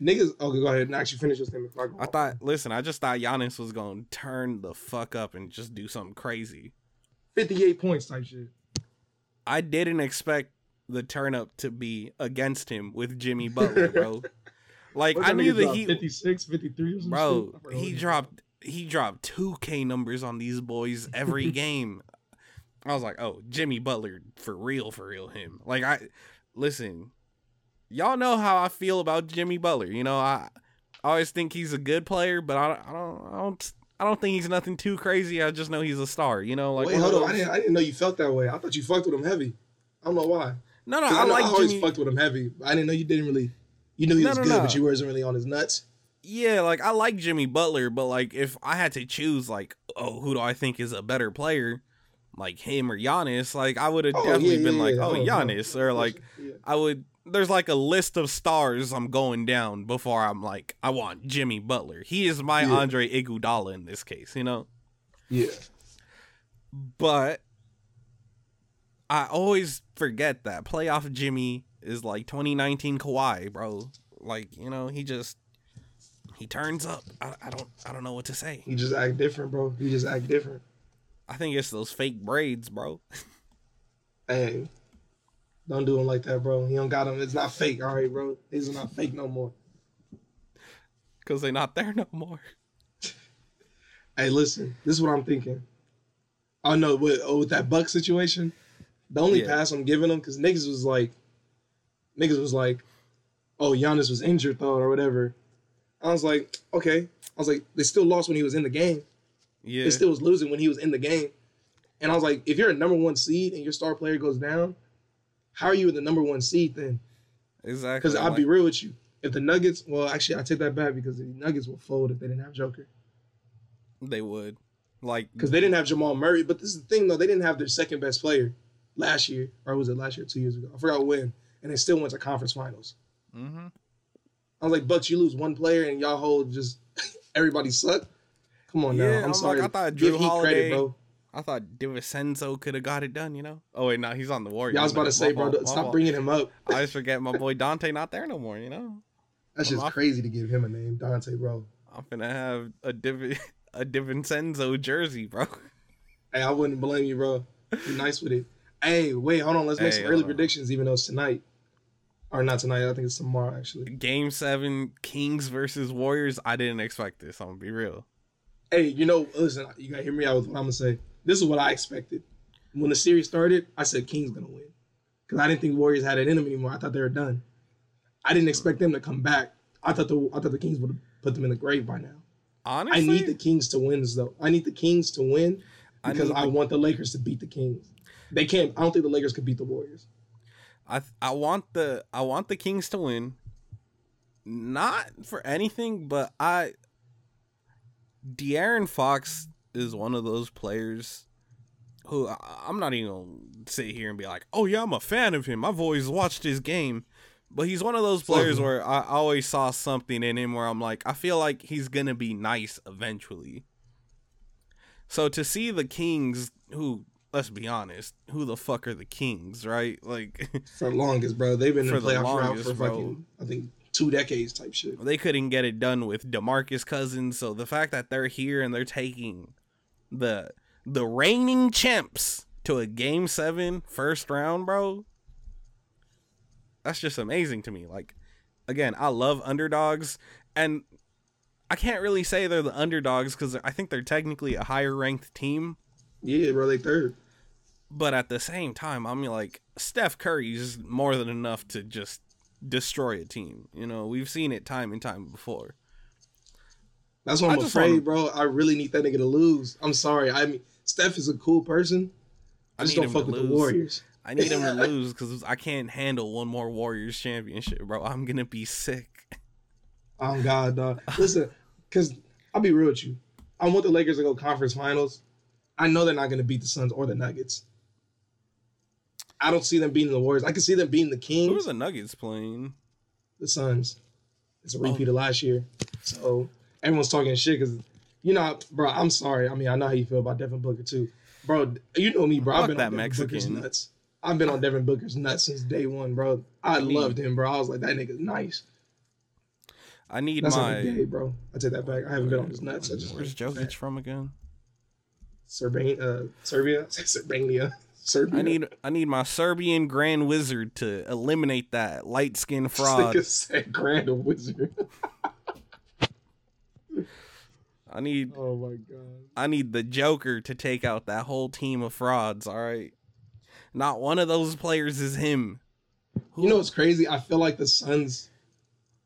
niggas. Okay, go ahead and actually finish this thing before I go. I thought, listen, I just thought Giannis was gonna turn the fuck up and just do something crazy. 58 points type shit. I didn't expect the turn up to be against him with Jimmy Butler, bro. Like What I knew nigga that drop, he, 56, 53 or something. bro, he dropped he dropped two K numbers on these boys every game. I was like, oh, Jimmy Butler for real, for real, him. Like I listen, y'all know how I feel about Jimmy Butler. You know, I, I always think he's a good player, but I, I don't, I don't, I don't think he's nothing too crazy. I just know he's a star. You know, like Wait, hold on. I didn't, I didn't know you felt that way. I thought you fucked with him heavy. I don't know why. no, no, 'Cause I, know like I always Jimmy. fucked with him heavy. I didn't know you didn't really. You knew he No, was no, good, no. but you wasn't really on his nuts. Yeah, like I like Jimmy Butler, but like if I had to choose, like, oh, who do I think is a better player, like him or Giannis? Like I would have Oh, definitely yeah, been yeah, like, yeah. oh. Giannis, or like. I would. There's like a list of stars I'm going down before I'm like, I want Jimmy Butler. He is my Yeah. Andre Iguodala in this case, you know. Yeah. But I always forget that playoff Jimmy is like 2019 Kawhi, bro. Like you know, he just he turns up. I, I don't I don't know what to say. He just act different, bro. He just act different. I think it's those fake braids, bro. Hey, don't do him like that, bro. He don't got him. It's not fake, all right, bro. These are not fake no more. Cause they're not there no more. Hey, listen, this is what I'm thinking. Oh no, with oh, with that Buck situation, the only Yeah. pass I'm giving them because niggas was like, niggas was like, oh Giannis was injured though or whatever. I was like, okay. I was like, they still lost when he was in the game. Yeah. They still was losing when he was in the game. And I was like, if you're a number one seed and your star player goes down, how are you in the number one seed then? exactly. Because I'll like- be real with you. If the Nuggets, well, actually, I take that back because the Nuggets will fold if they didn't have Joker. they would. Like Because they didn't have Jamal Murray. But this is the thing, though. They didn't have their second best player last year. Or was it last year two years ago? I forgot when. And they still went to conference finals. Mm-hmm. I was like, Bucks, you lose one player and y'all hold just everybody suck. Come on Yeah, now. I'm I'm like, sorry. I thought Give Jrue Heat Holiday- credit, bro. I thought DiVincenzo could have got it done, you know? Oh wait, no, he's on the Warriors. Yeah, I was about to say, bro, stop bringing him up. I just forget my boy Donte not there no more, you know? That's I'm just off. crazy to give him a name, Donte, bro. I'm going to have a Div a DiVincenzo jersey, bro. Hey, I wouldn't blame you, bro. Be nice with it. Hey, wait, hold on. Let's make Hey, some early on. predictions, even though it's tonight. Or not tonight. I think it's tomorrow, actually. Game seven, Kings versus Warriors. I didn't expect this. I'm gonna be real. Hey, you know, listen, you gotta hear me out with what I'm gonna say. This is what I expected. When the series started, I said King's gonna win. Because I didn't think Warriors had it in them anymore. I thought they were done. I didn't expect them to come back. I thought the I thought the Kings would have put them in the grave by now. Honestly, I need the Kings to win though. I need the Kings to win because need I, want the Lakers to beat the Kings. They can't. I don't think the Lakers could beat the Warriors. I I want the I want the Kings to win. Not for anything, but I De'Aaron Fox is one of those players who I, I'm not even gonna sit here and be like, oh yeah, I'm a fan of him. I've always watched his game. But he's one of those players where I always saw something in him where I'm like, I feel like he's gonna be nice eventually. So to see the Kings, who let's be honest, who the fuck are the Kings, right? Like For the longest, bro. They've been in For the the playoff route longest, for bro. fucking I think two decades type shit. they couldn't get it done with DeMarcus Cousins, so the fact that they're here and they're taking the the reigning champs to a game 7 first round, bro. That's just amazing to me. Like again, I love underdogs and I can't really say they're the underdogs cuz I think they're technically a higher ranked team, Yeah, bro. They third. but at the same time, I'm like Steph Curry's more than enough to just destroy a team. You know, we've seen it time and time before. That's what I'm afraid, wanna- bro. I really need that nigga to lose. I'm sorry. I mean, Steph is a cool person. I I just don't fuck with lose. the Warriors. I need him to lose because I can't handle one more Warriors championship, bro. I'm gonna be sick. Oh God, dog. Listen, because I'll be real with you. I want the Lakers to go conference finals. I know they're not gonna beat the Suns or the Nuggets. I don't see them beating the Warriors. I can see them beating the Who Kings, are the Nuggets playing? the Suns. It's a repeat Oh. of last year. So everyone's talking shit because, you know, bro. I'm sorry. I mean, I know how you feel about Devin Booker too, bro. You know me, bro. I've been that on Devin Booker's nuts. I've been on Devin Booker's nuts since day one, bro. I, I loved him, bro. I was like, that nigga's nice. I need That's my. gay, bro. I take that back. I haven't been on his nuts. I just Where's Jokic from again? Serbia, uh, Serbia, Serbania, Serbia. I need I need my Serbian Grand Wizard to eliminate that light skin This fraud. nigga said Grand Wizard. I need Oh my god. I need the Joker to take out that whole team of frauds, all right? Not one of those players is him. Who- You know what's crazy? I feel like the Suns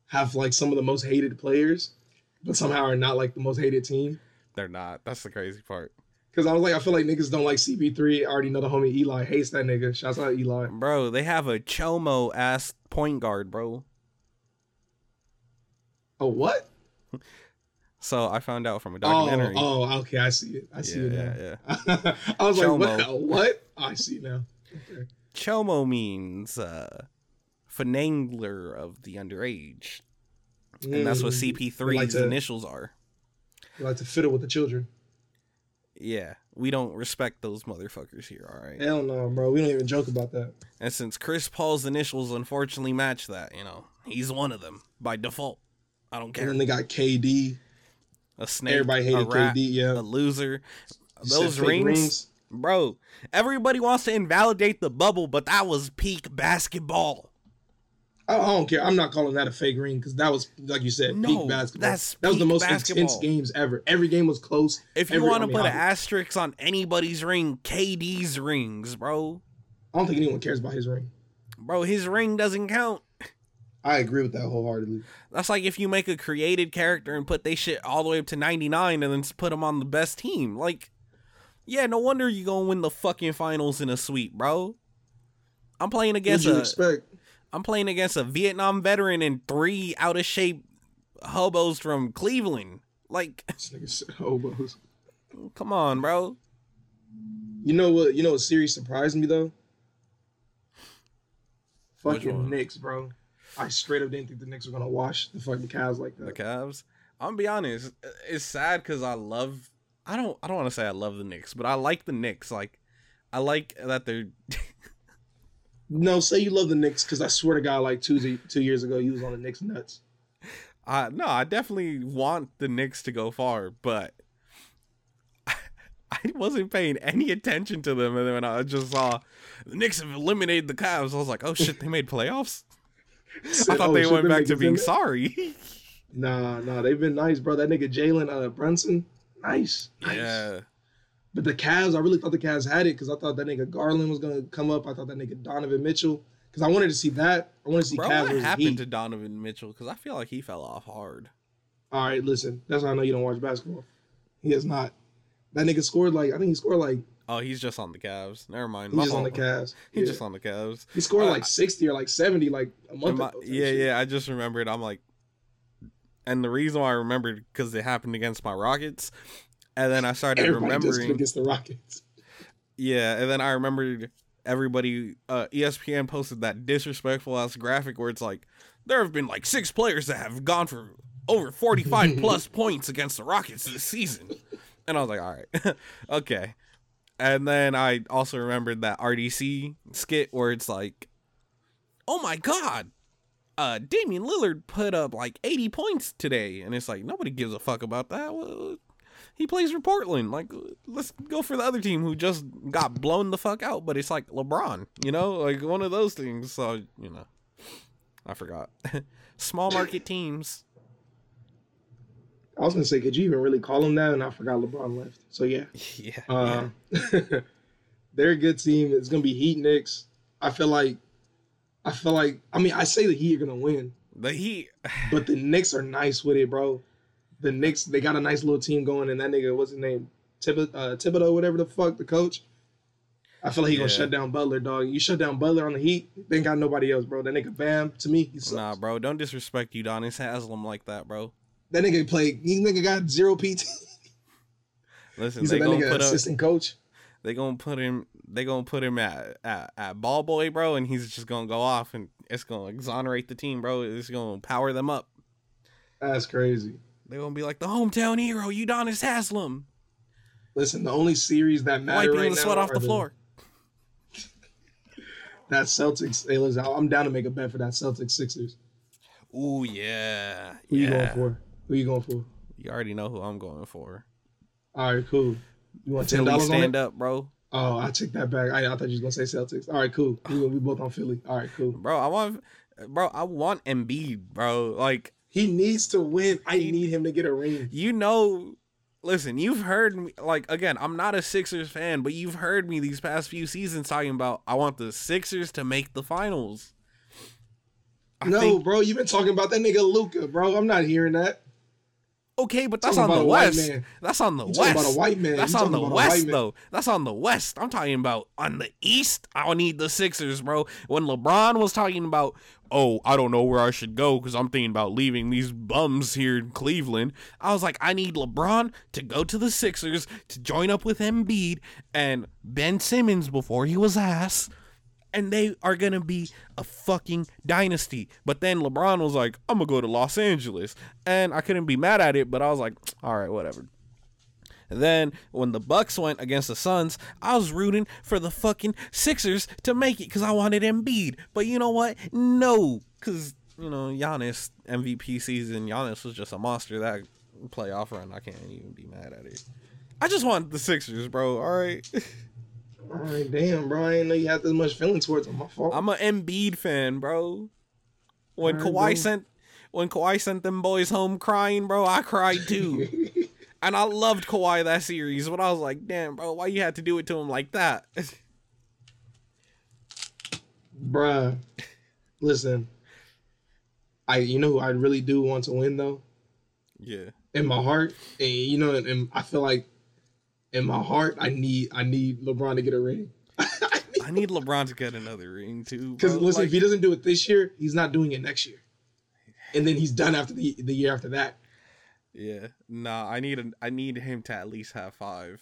have like some of the most hated players, but somehow are not like the most hated team. they're not. That's the crazy part. Cause I was like, I feel like niggas don't like CP3. I already know the homie Eli hates that nigga. Shouts out Eli. Bro, they have a Chomo ass point guard, bro. Oh what? So I found out from a Oh, documentary. oh, okay, I see it. I see yeah, it yeah, now. yeah. I was like, Chomo. what? What? I see now. Okay. Chomo means uh finangler of the underage. And that's what Mm, CP3's like to- initials are. like to fiddle with the children. Yeah, we don't respect those motherfuckers here, all right? Hell no, bro. We don't even joke about that. And since Chris Paul's initials unfortunately match that, you know, he's one of them by default. I don't And care. then they got KD. A snake, Everybody a hated rat, KD. Yeah. a loser. Those fake rings, bro. Everybody wants to invalidate the bubble, but that was peak basketball. I, I don't care. I'm not calling that a fake ring because that was, like you said, No, peak basketball. that's that was the most basketball. intense games ever. Every game was close. If you want to put an asterisk on anybody's ring, KD's rings, bro. I don't think anyone cares about his ring. Bro, his ring doesn't count. I agree with that wholeheartedly. That's like if you make a created character and put they shit all the way up to 99 and then put them on the best team. Like, yeah, no wonder you gonna win the fucking finals in a sweep, bro. I'm playing What against you a expect? I'm playing against a Vietnam veteran and three out of shape hobos from Cleveland. Like, This nigga said hobos. come on, bro. You know what? You know what series surprised me though? Which Fucking one? Knicks, bro. I straight up didn't think the Knicks were gonna wash the fucking Cavs like that. The. Cavs. I'm gonna be honest. It's sad because I love. I don't. I don't want to say I love the Knicks, but I like the Knicks. Like, I like that they're. No, say you love the Knicks because I swear to God, like two two years ago, you was on the Knicks nuts. Uh, no, I definitely want the Knicks to go far, but I wasn't paying any attention to them. And then when I just saw the Knicks have eliminated the Cavs, I was like, oh shit, they made playoffs? I thought "Oh, they went back to being in it?" sorry. Nah, nah, they've been nice, bro. That nigga Jalen uh, Brunson, nice, nice. yeah. But the Cavs, I really thought the Cavs had it because I thought that nigga Garland was gonna come up. I thought that nigga Donovan Mitchell because I wanted to see that. I wanted to see Bro, Cavs what happened Heat. to Donovan Mitchell? Because I feel like he fell off hard. All right, listen, that's how I know you don't watch basketball. He has not. That nigga scored like I think he scored like Oh, he's just on the Cavs. Never mind. he's just on the. Cavs. He's Yeah. just on the Cavs. He scored Uh, like sixty or like seventy like a month I- ago. yeah, shit. yeah. I just remembered. I'm like, and the reason why I remembered because it happened against my Rockets, and then I started Everybody remembering. against the Rockets. Yeah, and then I remembered everybody. Uh, ESPN posted that disrespectful ass graphic where it's like, there have been like six players that have gone for over 45 plus points against the Rockets this season, and I was like, all right, okay. And then I also remembered that RDC skit where it's like, oh my god, uh, Damian Lillard put up like 80 points today, and it's like nobody gives a fuck about that. Well, he plays for Portland. Like, let's go for the other team who just got blown the fuck out. But it's like LeBron, you know, like one of those things. So you know, I forgot. Small market teams. I was gonna say, could you even really call him that? And I forgot LeBron left. So yeah, Yeah. uh, they're a good team. It's gonna be Heat Knicks. I feel like, I feel like. I mean, I say the Heat are gonna win, The Heat. but the Knicks are nice with it, bro. The Knicks, they got a nice little team going, and that nigga, what's his name, Thibodeau, uh, Thibodeau, whatever the fuck, the coach. I feel like he gonna shut down Butler, dog. You shut down Butler on the Heat, they ain't got nobody else, bro. That nigga Bam, to me, he sucks. Nah, bro. Don't disrespect you, Udonis Haslem like that, bro. That nigga played. He nigga got zero PT. Listen, He's they gonna put up. assistant coach. They gonna put him. They gonna put him at, at at ball boy, bro, and he's just gonna go off, and it's gonna exonerate the team, bro. It's gonna power them up. That's crazy. They're gonna be like the hometown hero, Udonis Haslem, Listen, the only series that matter wiping right the now sweat off the floor. That Celtics. Hey, listen, I'm down to make a bet for that Celtics Sixers. Ooh yeah, Who you going for? Who you going for? You already know who I'm going for. All right, cool. You want ten dollars on stand up, bro. Oh, I take that back. I, I thought you was gonna say Celtics. All right, cool. We, we both on Philly. All right, cool. Bro, I want, bro, I want Embiid, bro. Like He needs to win. I He- need him to get a ring. you know, listen, you've heard me like again, I'm not a Sixers fan, but you've heard me these past few seasons talking about I want the Sixers to make the finals. I no, think- bro, you've been talking about that nigga Luka, bro. I'm not hearing that. Okay, but that's Talking on the West. That's on the West. about a white man. That's on the West though. That's on the West. I'm talking about on the East. I don't need the Sixers, bro. When LeBron was talking about, oh, I don't know where I should go because I'm thinking about leaving these bums here in Cleveland. I was like, I need LeBron to go to the Sixers to join up with Embiid and Ben Simmons before he was ass. And they are gonna be a fucking dynasty. But then LeBron was like, I'm gonna go to Los Angeles. And I couldn't be mad at it, but I was like, all right, whatever. And then when the Bucks went against the Suns, I was rooting for the fucking Sixers to make it because I wanted Embiid. But you know what? No, because you know Giannis MVP season. Giannis was just a monster that playoff run. I can't even be mad at it. I just want the Sixers, bro. All right, All right, damn, bro. I didn't know you had this much feeling towards him. My fault. I'm a Embiid fan, bro. When right, Kawhi bro. sent when Kawhi sent them boys home crying, bro, I cried too. And I loved Kawhi that series, but I was like, damn, bro, why you had to do it to him like that? Bruh, listen. I you know who I really do want to win though? yeah. In my heart. And you know, and, and I feel like in my heart I need I need LeBron to get a ring. I need LeBron to get another ring too. Because listen, Like, if he doesn't do it this year, he's not doing it next year. And then he's done after the the year after that. yeah, nah, I need a, I need him to at least have five.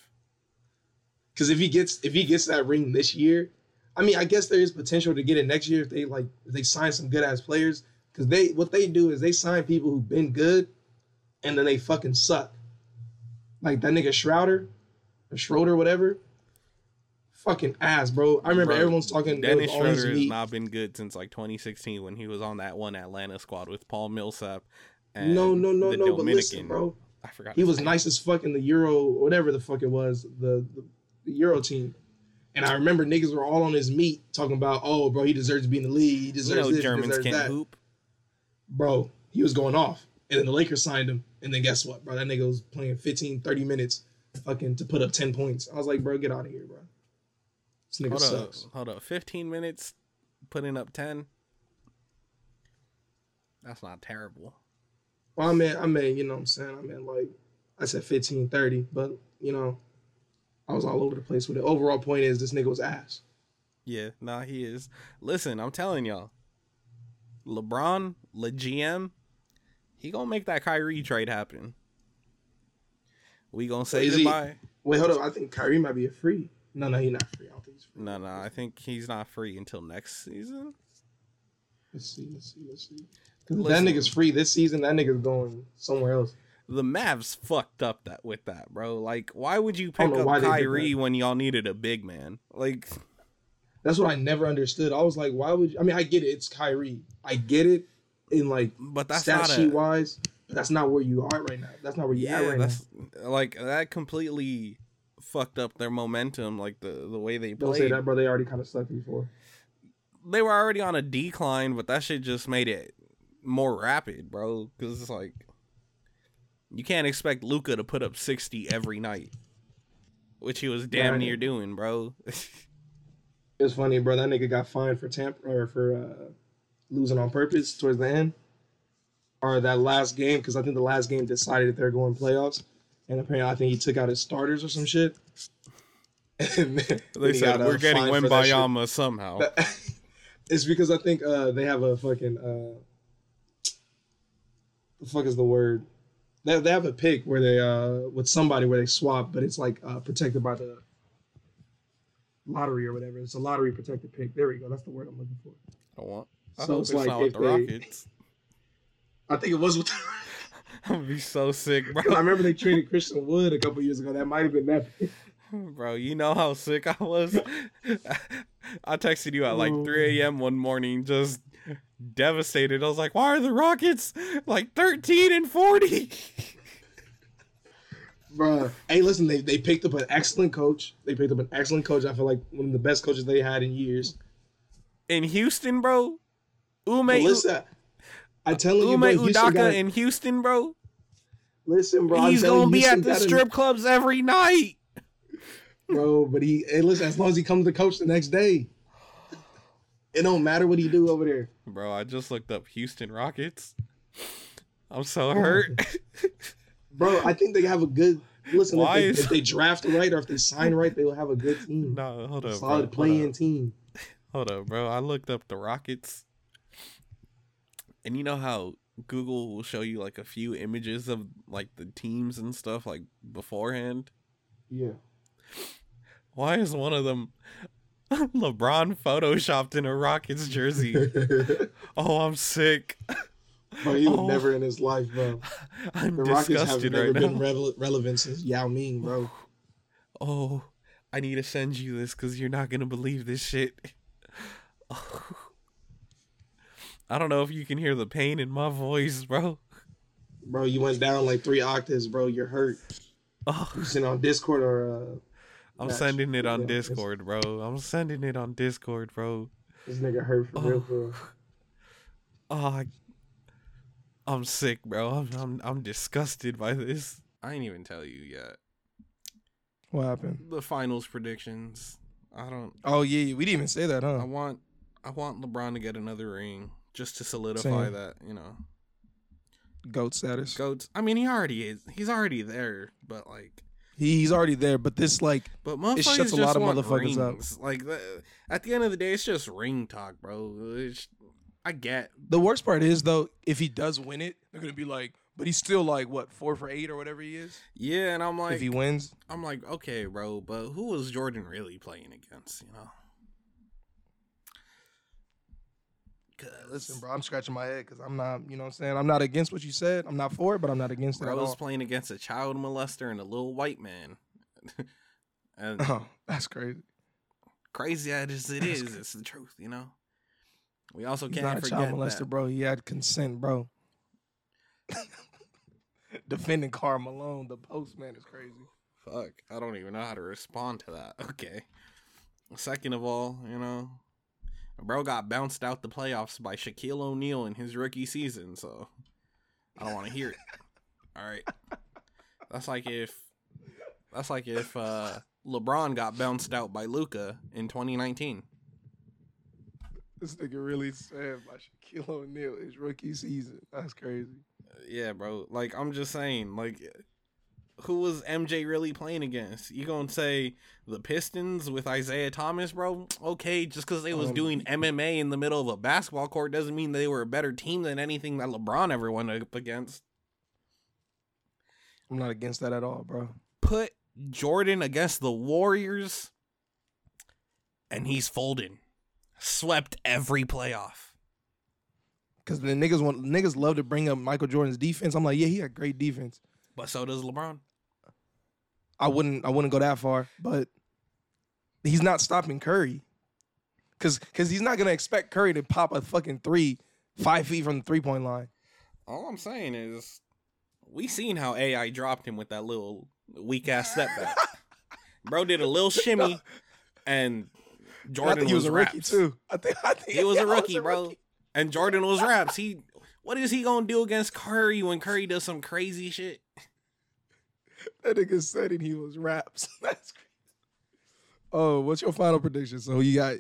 Because if he gets if he gets that ring this year, I mean, I guess there is potential to get it next year if they like if they sign some good ass players. Because they what they do is they sign people who've been good, and then they fucking suck. Like that nigga Schroeder, or Schroeder, whatever. Fucking ass, bro. I remember Bro, everyone's talking. Dennis Schroeder has not been good since like 2016 when he was on that one Atlanta squad with Paul Millsap. And No, no, no, no. But Dominican. listen, bro. I forgot. He was name. nice as fuck in the Euro, whatever the fuck it was, the, the the Euro team. And I remember niggas were all on his meat talking about, oh, bro, he deserves to be in the league. He You deserves know this, he Germans deserves can't that. hoop. Bro, he was going off. And then the Lakers signed him. And then guess what, bro? That nigga was playing 15, 30 minutes fucking to put up 10 points. I was like, bro, get out of here, bro. This nigga Hold up, sucks. hold up. 15 minutes, putting up 10. That's not terrible. Well, I mean, I mean, you know what I'm saying? I mean, like, I said 15, 30, but, you know, I was all over the place with it. Overall point is this nigga was ass. Yeah, nah, he is. Listen, I'm telling y'all, LeBron, Le GM, he gonna make that Kyrie trade happen. We gonna say Is he- goodbye. Wait, hold up. I think Kyrie might be a free. No, no, he's not free. I don't think he's free. No, no, I think he's not free until next season. Let's see, let's see, let's see. Listen. that nigga's free this season, that nigga's going somewhere else. The Mavs fucked up that with that, bro. Like, why would you pick up why they did Kyrie when y'all needed a big man? Like, That's what I never understood. I was like, why would you? I mean, I get it. It's Kyrie. I get it in like but that's stat not sheet a wise, that's not where you are right now. That's not where you at yeah. right That's like that completely fucked up their momentum. Like the the way they now. Don't say played. that, bro. They already kind of sucked before. they were already on a decline, but that shit just made it more rapid, bro. Because it's like you can't expect Luka to put up sixty every night, which he was damn Right. near doing, bro. It's funny, bro. That nigga got fined for tamp or for uh, losing on purpose towards the end, or that last game because I think the last game decided if they're going playoffs, and apparently I think he took out his starters or some shit. And then they said uh, we're getting fined for that. Wembanyama somehow. it's because I think uh, they have a fucking uh, the fuck is the word? They they have a pick where they uh with somebody where they swap, but it's like uh, protected by the lottery or whatever. It's a lottery protected pick. There we go. That's the word I'm looking for. I don't want. I So it's it's like if the they- Rockets. I think it was with. I'm gonna be so sick, bro. I remember they traded Christian Wood a couple years ago. That might have been that. Bro, you know how sick I was. I texted you at like 3 a.m. one morning, just devastated. I was like, "Why are the Rockets like 13 and 40?" Bro, Hey, listen, they, they picked up an excellent coach. They picked up an excellent coach. I feel like one of the best coaches they had in years. in Houston, bro. Ime, But I telling you, Ime bro, Houston Udoka got, in Houston, bro. Listen, bro. He's gonna you, be you at the strip clubs every night. bro. But he, hey, listen. As long as he comes to coach the next day, it don't matter what he do over there. Bro, I just looked up Houston Rockets. I'm so hurt. Bro, I think they have a good. Listen, Why if, they, is- if they draft right or if they sign right, they will have a good team. no, hold up, solid bro. play-in Hold up. team. hold up, bro. I looked up the Rockets, and you know how Google will show you like a few images of like the teams and stuff like beforehand. Yeah. Why is one of them LeBron photoshopped in a Rockets jersey? oh, I'm sick. Bro, he would Oh. never in his life, bro. I'm The Rockets have never right been now. rele- relevant since Yao Ming, bro. Oh, I need to send you this because you're not gonna believe this shit. Oh. I don't know if you can hear the pain in my voice, bro. Bro, you went down like three octaves, bro. You're hurt. Oh, You sitting on Discord or uh, I'm Match. sending it on Yeah, it's- Discord, bro. I'm sending it on Discord, bro. this nigga hurt for real, Oh. for real. Oh, I, I'm sick, bro. I'm, I'm I'm disgusted by this. I ain't even tell you yet. What happened? The finals predictions. I don't. Oh yeah, yeah, we didn't even say that, huh? I want I want LeBron to get another ring just to solidify Same. that, you know. Goat status. Goats. I mean, he already is. He's already there, but like, he's already there, but this like but motherfuckers shuts a lot of motherfuckers up. Like, the, at the end of the day, it's just ring talk, bro. It's, I get. the worst part is though, if he does win it, they're gonna be like, but he's still like what four for eight or whatever he is. Yeah, and I'm like, if he wins, I'm like, okay, bro, but who was Jordan really playing against? You know. 'Cause, listen, bro, I'm scratching my head because I'm not, you know, what I'm saying I'm not against what you said. I'm not for it, but I'm not against it bro at was all. playing against a child molester and a little white man. and Oh, that's crazy. crazy as it That's is, it's the truth, you know. We also He's can't not a forget child molester, that. bro. He had consent, bro. Defending Karl Malone, the postman, is crazy. Fuck, I don't even know how to respond to that. Okay. Second of all, you know, bro got bounced out the playoffs by Shaquille O'Neal in his rookie season, so I don't want to hear it. All right. That's like if that's like if uh LeBron got bounced out by Luka in 2019. This nigga really said by Shaquille O'Neal his rookie season. That's crazy. Yeah, bro. Like I'm just saying, like who was MJ really playing against? You gonna say the Pistons with Isiah Thomas, bro? Okay, just because they was Um, doing MMA in the middle of a basketball court doesn't mean they were a better team than anything that LeBron ever went up against. I'm not against that at all, bro. Put Jordan against the Warriors, and he's folding. Swept every playoff. Because the niggas want niggas love to bring up Michael Jordan's defense. I'm like, yeah, he had great defense. But so does LeBron. I wouldn't I wouldn't go that far, but he's not stopping Curry. Cause cause he's not gonna expect Curry to pop a fucking three five feet from the three point line. All I'm saying is, we seen how AI dropped him with that little weak ass step back. Bro did a little shimmy, and Jordan was, was, a rookie raps. too. I think I think He was yeah, a rookie, bro. And Jordan was raps. He, what is he gonna do against Curry when Curry does some crazy shit? That nigga said it, he was raps. That's crazy. Oh, what's your final prediction? So you got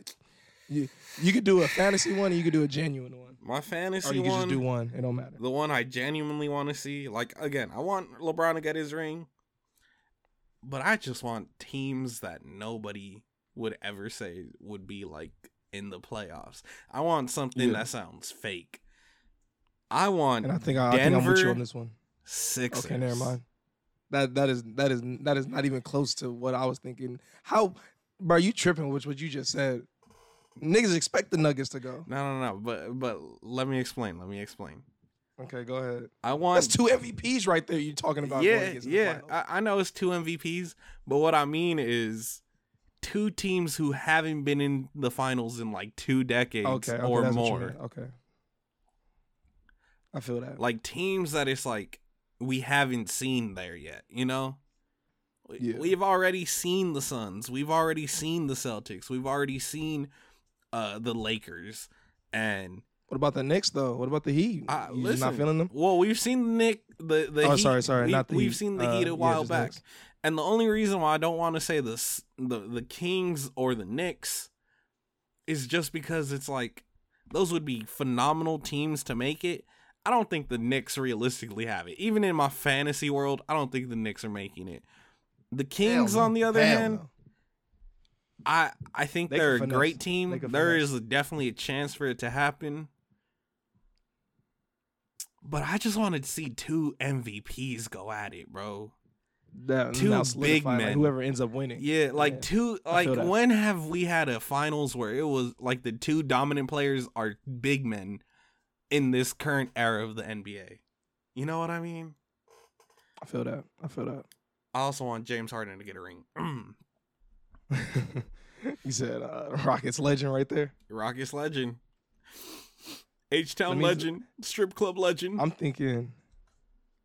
you you could do a fantasy one and you could do a genuine one. My fantasy one, Or you could one, just do one. It don't matter. the one I genuinely want to see. Like again, I want LeBron to get his ring, but I just want teams that nobody would ever say would be like in the playoffs. I want something Yeah. that sounds fake. I want And I think I, I think I'm with you Denver on this one. Sixers. Okay, never mind. That that is that is that is not even close to what I was thinking. How, bro? You tripping with what you just said? Niggas expect the Nuggets to go. No, no, no. But but let me explain. Let me explain. Okay, go ahead. I want That's two MVPs right there. You talking about? yeah, against in the yeah. I, I know it's two MVPs, but what I mean is two teams who haven't been in the finals in like two decades okay, okay, or that's what you more. Okay, I feel that. Like teams that it's like we haven't seen there yet. You know. We- Yeah. We've already seen the Suns. We've already seen the Celtics. We've already seen uh the Lakers and What about the Knicks though? What about the Heat? Uh, you listen, not feeling them? Well, we've seen the Nick the the Oh, Heat, sorry, sorry, we, not the We've Heat. seen the Uh, Heat a yeah, while just back, Knicks. and the only reason why I don't want to say this the the Kings or the Knicks is just because it's like those would be phenomenal teams to make it. I don't think the Knicks realistically have it. Even in my fantasy world, I don't think the Knicks are making it. The Kings, Hell no. on the other Hell hand, no. I I think They they are a finesse. great team. They can There finesse. is definitely a chance for it to happen. But I just wanted to see two MVPs go at it, bro. That, two big solidify, like, men. whoever ends up winning. Yeah, like Yeah. two like when have we had a finals where it was like the two dominant players are big men in this current era of the NBA? You know what I mean? I feel that. I feel that. I also want James Harden to get a ring. you said uh, Rockets legend right there. Rockets legend. H Town legend. Strip club legend. I'm thinking,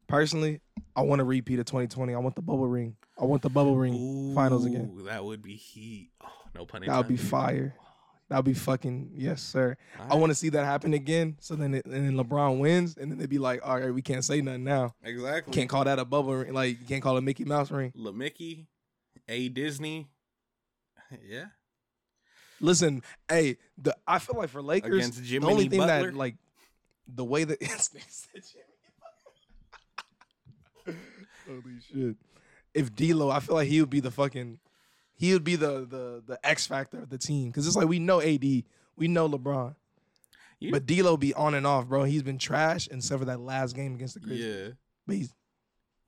personally, I want to repeat of 2020. I want the bubble ring. I want the bubble ring finals again. That would be heat. Oh, no pun intended. That would be fire. That would be fucking yes, sir. I want to see that happen again. So then, it, and then LeBron wins, and then they'd be like, "All right, we can't say nothing now. exactly. Can't call that a bubble ring. Like you can't call it a Mickey Mouse ring." La Mickey, A Disney. Yeah. Listen, hey, the I feel like for Lakers, Against the only thing Butler. that like the way that holy shit. If D'Lo, I feel like he would be the fucking, he would be the the the X factor of the team because it's like we know AD, we know LeBron, You- but D'Lo be on and off, bro. He's been trash and for that last game against the Grizzlies. Yeah. But he's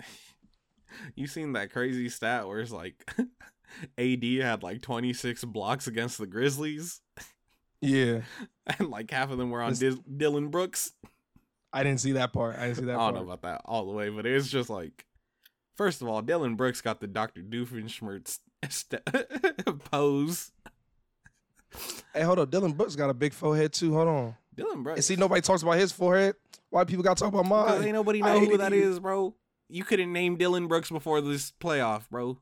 You seen that crazy stat where it's like AD had like 26 blocks against the Grizzlies yeah. and like half of them were on Dis- Dillon Brooks. I didn't see that part. I didn't see that I part. don't know about that all the way, but it's just like, first of all, Dillon Brooks got the Dr. Doofenshmirtz st- pose. Hey, hold on. Dillon Brooks got a big forehead too. Hold on. Dillon Brooks. And see, nobody talks about his forehead. Why people got to talk about mine? ain't nobody know who that you. is, bro. You couldn't name Dillon Brooks before this playoff, bro.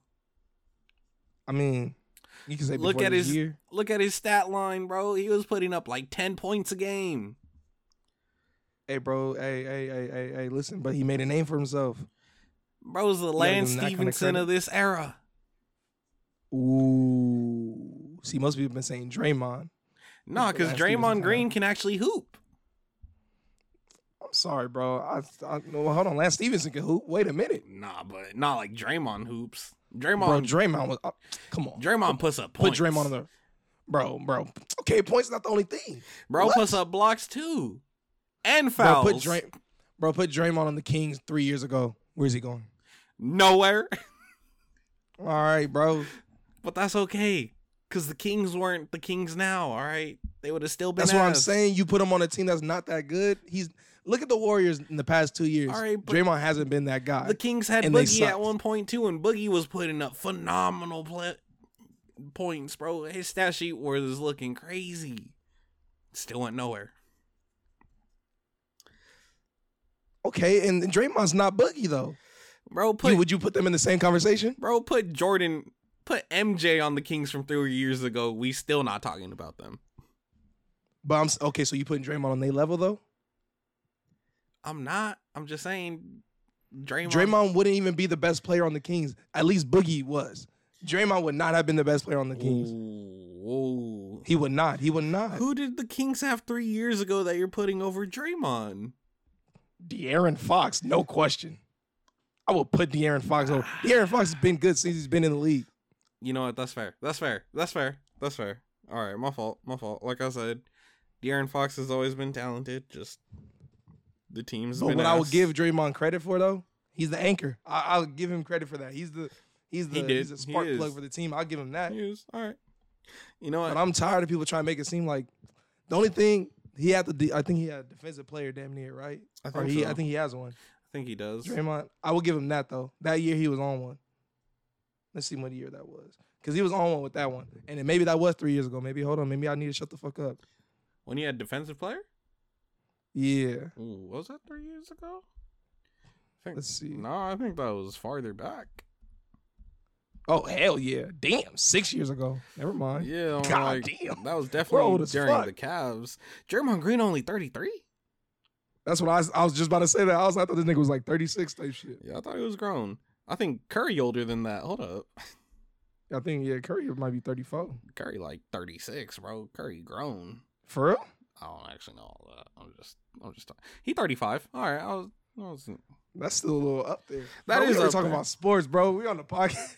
I mean, you can say Look at his- year. Look at his stat line, bro. He was putting up like 10 points a game. Hey, bro. Hey, hey, hey, hey, hey. Listen, but he made a name for himself. Bro's the Lance Stephenson of this era. Ooh. See, most people have been saying Draymond. Nah, because Draymond Green can actually hoop. I'm sorry, bro. I, I hold on. Lance Stephenson can hoop. Wait a minute, Nah, but not like Draymond hoops. bro. Draymond, Draymond was. Uh, come on, Draymond puts up points. put. Draymond on the. Bro, bro. Okay, points not the only thing. Bro What? puts up blocks too, and Bro, fouls. put Dray, bro, put Draymond on the Kings three years ago. Where's he going? Nowhere, All right, bro. but that's okay, because the Kings weren't the Kings now. All right, they would have still been. That's what I'm saying. You put him on a team that's not that good. He's look at the Warriors in the past two years. All right, Draymond hasn't been that guy. The Kings had Boogie at one point too, and Boogie was putting up phenomenal play- points, bro. His stat sheet was looking crazy. Still went nowhere. okay, and Draymond's not Boogie though. Bro, You- put would you put them in the same conversation? bro put Jordan, put MJ on the Kings from three years ago. We still not talking about them. But I'm okay. So you putting Draymond on their level though? I'm not. I'm just saying, Draymond. Draymond wouldn't even be the best player on the Kings. At least Boogie was. Draymond would not have been the best player on the Kings. Ooh. He would not. He would not. Who did the Kings have three years ago that you're putting over Draymond? De'Aaron Fox, no question. I will put De'Aaron Fox over. De'Aaron Fox has been good since he's been in the league. You know what? That's fair. That's fair. That's fair. That's fair. All right, my fault. My fault. Like I said, De'Aaron Fox has always been talented. Just the team's But been. what I would give Draymond credit for though, he's the anchor. I, I'll give him credit for that. He's the he's the He he's a spark is. plug for the team. I'll give him that. He is. all right. You know what? But I'm tired of people trying to make it seem like the only thing he had to. De- I think he had a defensive player damn near right. I think he, so. I think he has one. I think he does. Draymond, I will give him that though. That year he was on one. Let's see what year that was, because he was on one with that one, and then maybe that was three years ago. Maybe hold on, maybe I need to shut the fuck up. When he had defensive player. Yeah, Ooh, was that three years ago? I think, let's see. No, I think that was farther back. Oh hell yeah! Damn, six years ago. Never mind. Yeah, I'm God like, damn. that was definitely during fuck. the Cavs. Draymond Green only 33? That's what I was. I was just about to say that. I was. I thought this nigga was like 36 type shit. Yeah, I thought he was grown. I think Curry older than that. Hold up. I think yeah, Curry might be 34. Curry like 36, bro. Curry grown. For real? I don't actually know all that. I'm just I'm just talking. He 35. All right. I was, I was That's still a little up there. That That is is we up talking there. about sports, bro. We on the podcast.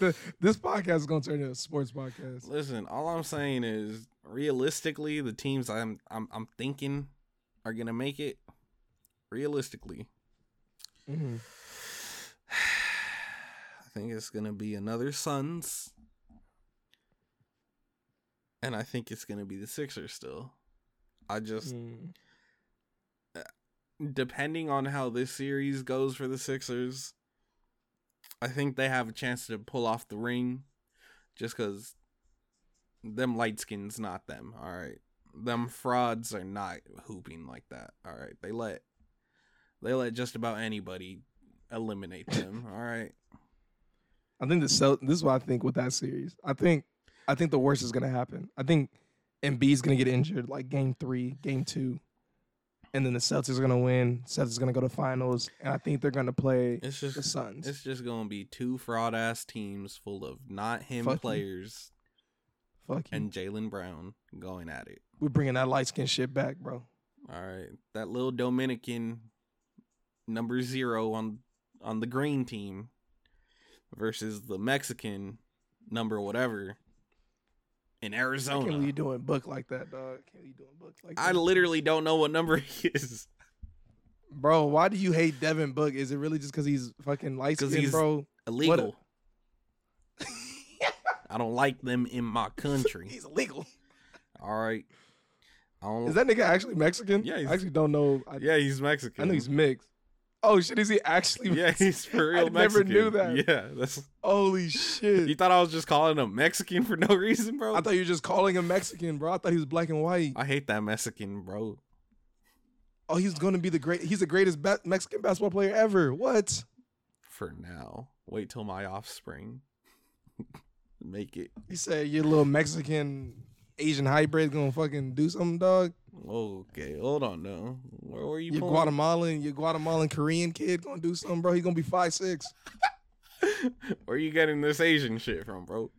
This podcast is gonna turn into a sports podcast. Listen, all I'm saying is realistically the teams I'm I'm I'm thinking are going to make it realistically. Mhm. I think it's going to be another Suns. And I think it's going to be the Sixers still. I just Mm. depending on how this series goes for the Sixers, I think they have a chance to pull off the ring just because them light skins not them. All right. Them frauds are not hooping like that. All right. They let they let just about anybody eliminate them. All right. I think the Celt- this is what I think with that series. I think I think the worst is gonna happen. I think Embiid's gonna get injured like game three, game two. And then the Celtics are gonna win. Celtics are gonna go to finals. And I think they're gonna play It's the just Suns. it's just gonna be two fraud ass teams full of not him Fuck you. players Fuck you. and Jaylen Brown going at it. We're bringing that light skin shit back, bro. All right, that little Dominican number zero on on the green team versus the Mexican number whatever in Arizona. can't doing book like that, dog. Can't be doing book like that. I literally don't know what number he is Bro, why do you hate Devin Book? Is it really just because he's fucking skinned, bro? illegal. I don't like them in my country. He's illegal. All right, I don't. Is that nigga actually Mexican? Yeah, he's- I actually don't know. I, yeah, he's Mexican. I know he's mixed. Oh shit, is he actually? yeah, he's for real I never knew that. Yeah, that's. Holy shit! You thought I was just calling him Mexican for no reason, bro? I thought you were just calling him Mexican, bro. I thought he was black and white. I hate that Mexican, bro. Oh, he's gonna be the great. He's the greatest ba- Mexican basketball player ever. What? For now, wait till my offspring make it. You said your little Mexican Asian hybrid gonna fucking do something, dog? Okay, hold on now. Where were you? Your pulling- Guatemalan, your Guatemalan Korean kid gonna do something, bro. He gonna be five six. Where you getting this Asian shit from, bro?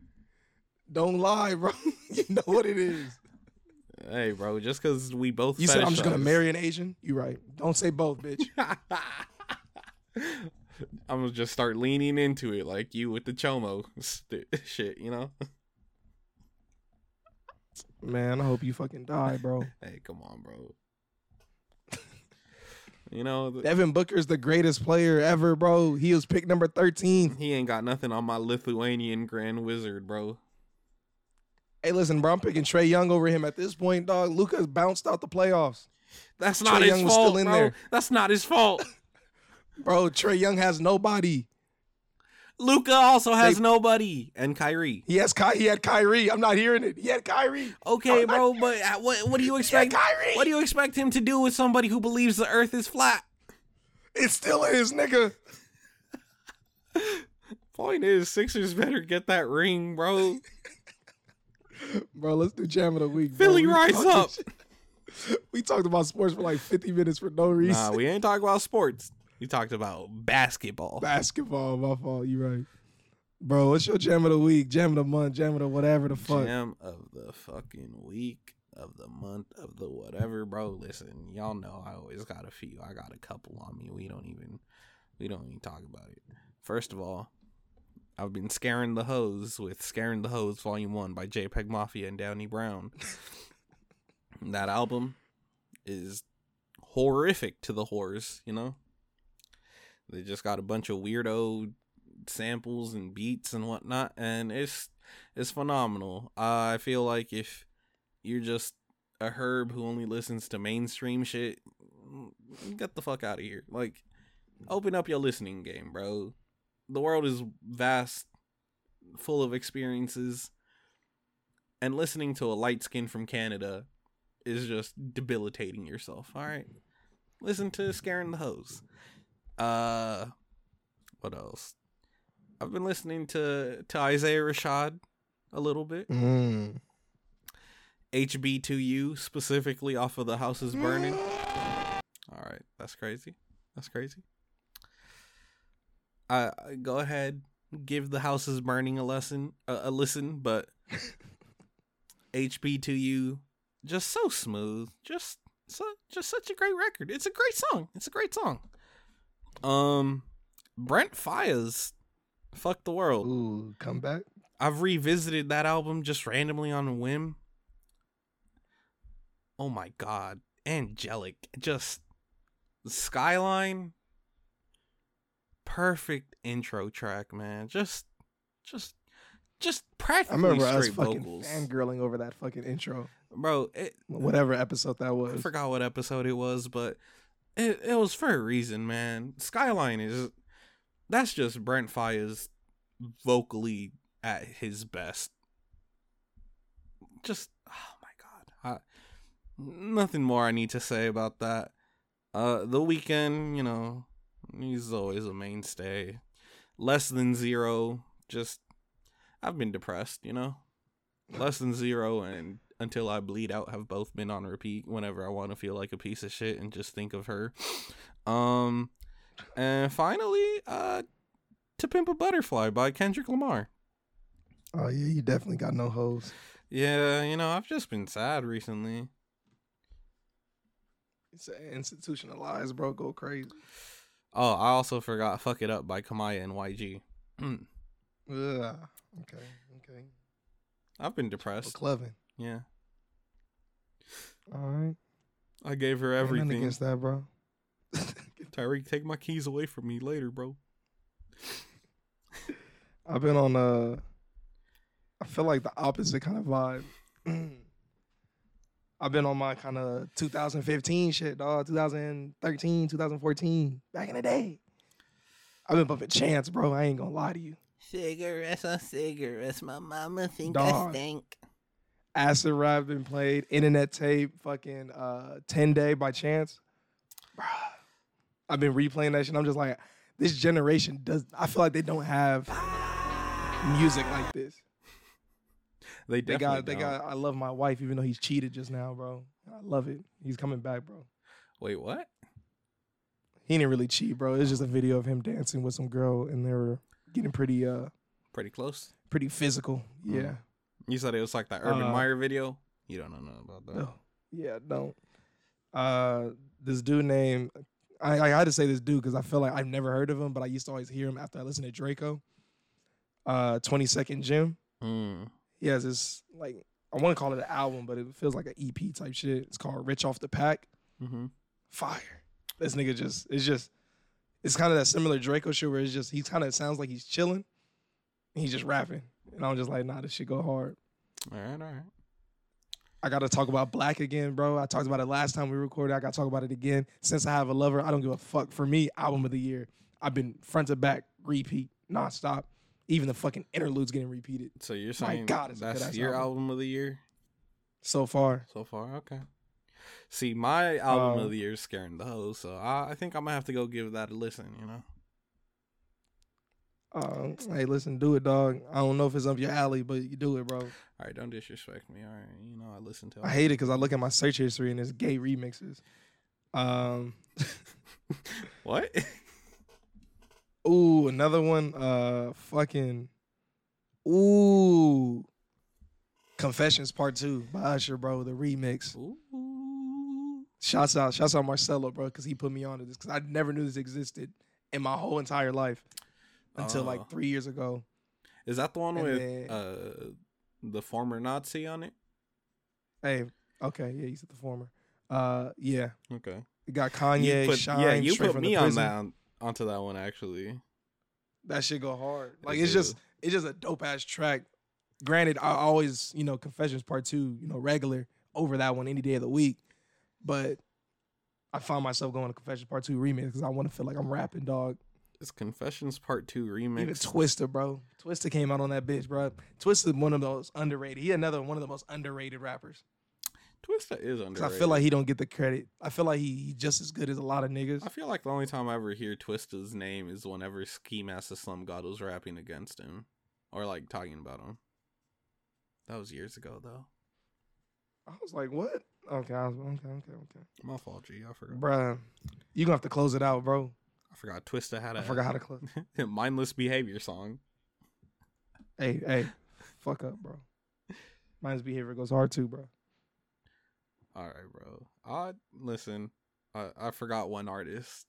Don't lie, bro. you know what it is. Hey, bro, just because we both You said I'm just gonna marry an Asian. You right. Don't say both, bitch. I'm gonna just start leaning into it like you with the chomo st- shit, you know? Man, I hope you fucking die, bro. Hey, come on, bro. you know, th- Devin Booker's the greatest player ever, bro. He was picked number 13. he ain't got nothing on my Lithuanian Grand Wizard, bro. Hey, listen, bro, I'm picking Trae Young over him at this point, dog. Luka's bounced out the playoffs. That's not Trae his Young was fault, still in bro. there. That's not his fault. Bro, Trae Young has nobody. Luca also has They- nobody and Kyrie. He has Ky- he had Kyrie. I'm not hearing it. He had Kyrie. Okay, bro, but uh, what what do you expect? Kyrie. What do you expect him to do with somebody who believes the Earth is flat? It still is, nigga. Point is, Sixers better get that ring, bro. Bro, let's do jam of the week. bro. Philly We rise up. We talked about sports for like 50 minutes for no reason. Nah, we ain't talking about sports. We talked about basketball. Basketball, my fault. You right. Bro, what's your jam of the week, jam of the month, jam of the whatever the fuck? Jam of the fucking week of the month of the whatever, bro. Listen, y'all know I always got a few. I got a couple on me. We don't even we don't even talk about it. First of all, I've been scaring the hose with Scaring the Hoes Volume 1 by JPEG Mafia and Danny Brown. that album is horrific to the whores, you know? They just got a bunch of weirdo samples and beats and whatnot, and it's it's phenomenal. I feel like if you're just a herb who only listens to mainstream shit, get the fuck out of here. Like, open up your listening game, bro. The world is vast, full of experiences, and listening to a light skin from Canada is just debilitating yourself. All right, listen to "Scaring the Hoes." Uh, what else? I've been listening to to Isaiah Rashad a little bit. Mm. HB2U specifically off of the House is Burning. All right, that's crazy. That's crazy. I I- go ahead, give the House is Burning a lesson, a, a listen, but HB2U just so smooth, just so just such a great record. It's a great song. It's a great song. Um, Brent Faiyaz, fuck the world. Ooh, come back. I've revisited that album just randomly on a whim. Oh my god, angelic. Just Skyline perfect intro track, man. Just just just I practically remember us straight fucking vocals. fangirling over that fucking intro. Bro, it, Whatever episode that was, I was. forgot what episode it was, but it it was for a reason, man. Skyline is that's just Brent Faiyaz vocally at his best. Just oh my god. I, nothing more I need to say about that. Uh the Weeknd, you know, he's always a mainstay. Less than zero, just I've been depressed, you know. Less than zero and until I bleed out have both been on repeat whenever I want to feel like a piece of shit and just think of her. Um and finally, uh To Pimp a Butterfly by Kendrick Lamar. Oh yeah, you definitely got no hoes. Yeah, you know, I've just been sad recently. It's institutionalized, bro. Go crazy. Oh, I also forgot Fuck It Up by Kamaiyah and YG. Ugh. Okay, okay. I've been depressed. Clevin. Yeah. All right. I gave her Ain't everything. against that, bro. Ty'Riq, take my keys away from me later, bro. I've been on a. I feel like the opposite kind of vibe. I've been on my kind of 2015 shit, dog. 2013, 2014, back in the day. I've been bumping chance, bro. I ain't gonna lie to you. Cigarettes on cigarettes. My mama think Dog. stink. Acid rap been played, internet tape, fucking uh 10 day by chance. Bruh. I've been replaying that shit. I'm just like, this generation does I feel like they don't have music like this. They They got they don't. got I love my wife even though he's cheated just now, bro. I love it. He's coming back, bro. Wait, what? He didn't really cheat, bro. It's just a video of him dancing with some girl and they were getting pretty uh Pretty close. pretty physical. Mm. Yeah. You said it was like that Urban Uh, Meyer video. You don't know nothing about that. No. Yeah, don't. Uh this dude named I, I had to say this dude because I feel like I've never heard of him, but I used to always hear him after I listened to Draco. Uh 20 Second Jim. Mm. He has this like I want to call it an album, but it feels like an EP type shit. It's called Rich Off the Pack. Mm-hmm. fire. This nigga just it's just it's kind of that similar Draco shit where it's just he kind of sounds like he's chilling. And he's just rapping. And I'm just like, nah, this shit go hard. All right, all right. I gotta talk about 6LACK again, bro. I talked about it last time we recorded. I gotta talk about it again. Since I have a lover, I don't give a fuck. For me, album of the year. I've been front to back, repeat, nonstop. Even the fucking interludes getting repeated So you're My saying God, it's a that's your album. album of the year so far. so far? Okay. See, my album Uh, of the year is Scaring the Hoes, so I, I think I'm gonna have to go give that a listen. You know. Uh, hey, listen, do it, dog. I don't know if it's up your alley, but you do it, bro. All right, don't disrespect me. All right, you know I listen to. I hate it because I look at my search history and it's gay remixes. Um, what? ooh, another one. Uh, fucking. Ooh. Confessions Part Two by Usher, bro. The remix. Ooh. Shouts out, shouts out Marcelo, bro, because he put me onto this because I never knew this existed in my whole entire life until Oh. like three years ago. Is that the one And with then- uh the former Nazi on it? Hey, okay, yeah, you said the former. Uh, yeah, Okay. it got Kanye, you put, Shyne, yeah, you put me on that onto that one actually. That shit go hard. Like It it's just it's just a dope ass track. Granted, I always, you know, Confessions Part Two, you know, regular over that one any day of the week. But I find myself going to Confessions Part Two remix because I want to feel like I'm rapping, dog. It's Confessions Part Two remix. Even Twista, bro. Twista came out on that bitch, bro. Twista one of those underrated. He another one of the most underrated rappers. Twista is underrated. I feel like he don't get the credit. I feel like he, he just as good as a lot of niggas. I feel like the only time I ever hear Twista's name is whenever Ski Mask the Slump God was rapping against him, or like talking about him. That was years ago, though. I was like, what? Okay, I was, okay, okay, okay. My fault, G. I forgot. Bruh, you gonna have to close it out, bro. I forgot Twista had a I forgot how to close. mindless behavior song. hey, hey, fuck up, bro. Mindless behavior goes hard too, bro. All right, bro. I listen. I I forgot one artist.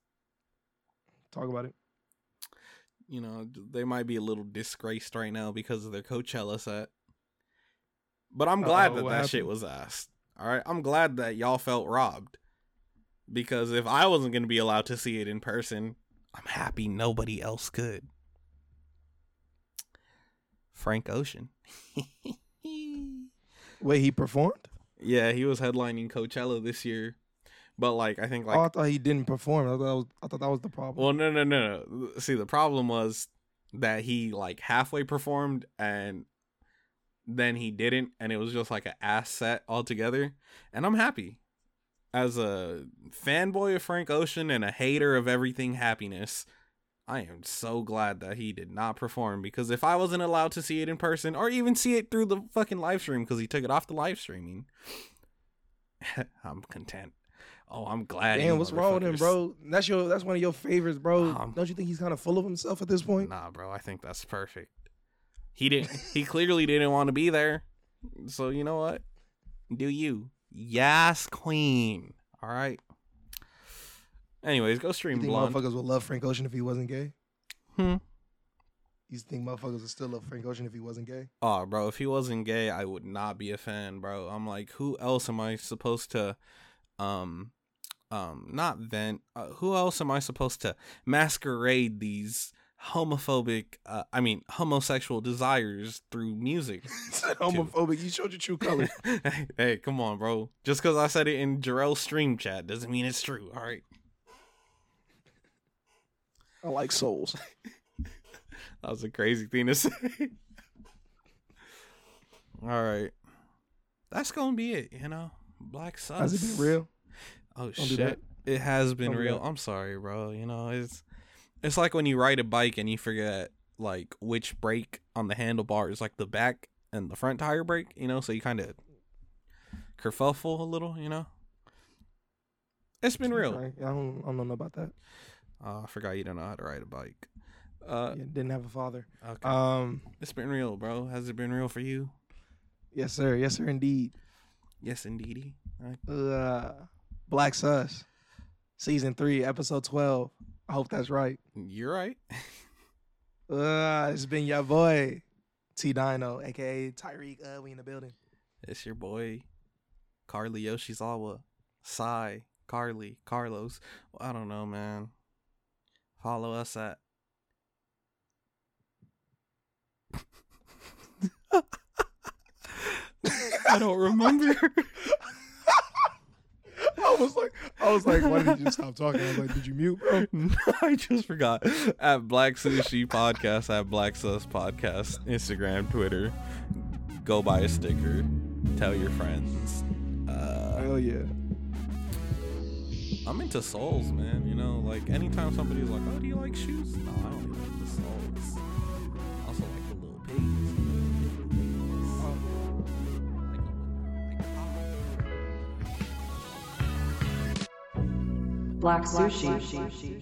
Talk about it. You know, they might be a little disgraced right now because of their Coachella set. But I'm glad Uh-oh, that that shit was asked. All right, I'm glad that y'all felt robbed. Because if I wasn't going to be allowed to see it in person, I'm happy nobody else could. Frank Ocean. Wait, he performed? yeah, he was headlining Coachella this year. But like I think like oh, I thought he didn't perform. I thought that was, I thought that was the problem. Well, no, no, no, no. See, the problem was that he like halfway performed and then he didn't, and it was just like an ass set altogether. And I'm happy as a fanboy of Frank Ocean and a hater of everything happiness. I am so glad that he did not perform because if I wasn't allowed to see it in person or even see it through the fucking live stream because he took it off the live streaming, I'm content. Oh, I'm glad. Damn, what's wrong with him, bro? That's your that's one of your favorites, bro. Um, Don't you think he's kind of full of himself at this point? Nah, bro, I think that's perfect. He didn't. he clearly didn't want to be there. So you know what? Do you? Yes, queen. All right. Anyways, go stream You think Blonde. motherfuckers would love Frank Ocean if he wasn't gay? Hmm. You think motherfuckers would still love Frank Ocean if he wasn't gay? Oh, bro, if he wasn't gay, I would not be a fan, bro. I'm like, who else am I supposed to, um, um, not vent? Uh, who else am I supposed to masquerade these homophobic, uh, I mean, homosexual desires through music? said homophobic. You showed your true colors. hey, hey, come on, bro. Just because I said it in Jarrell's stream chat doesn't mean it's true. All right. I like souls. That was a crazy thing to say. All right. That's to be it, you know? Black Sus. Has it been real? Oh, Don't shit. It has been Don't real. I'm sorry, bro. You know, it's it's like when you ride a bike and you forget like which brake on the handlebar is like the back and the front tire brake, you know, so you kind of kerfuffle a little, you know? It's been real. I don't, I don't know about that. Oh, I forgot you don't know how to ride a bike. Uh, Yeah, didn't have a father. okay. Um, it's been real, bro. Has it been real for you? yes, sir. Yes, sir, indeed. Yes, indeedy. I- Uh, Black Sus, season three, episode twelve. I hope that's right. You're right. Uh, it's been your boy T Dino, aka Ty'Riq. Uh, we in the building. It's your boy, Carli Yoshizawa, Sai, Carli, Carlos. I don't know, man. Follow us at. I don't remember. I was like, I was like, why did you stop talking? I was like, did you mute, bro? I just forgot. At Black Sushi Podcast, at Black Sus Podcast, Instagram, Twitter. Go buy a sticker. Tell your friends. Uh, Hell yeah. I'm into souls, man. You know, like anytime somebody's like, "Oh, do you like shoes?" No, I don't really like the souls. Black Sushi.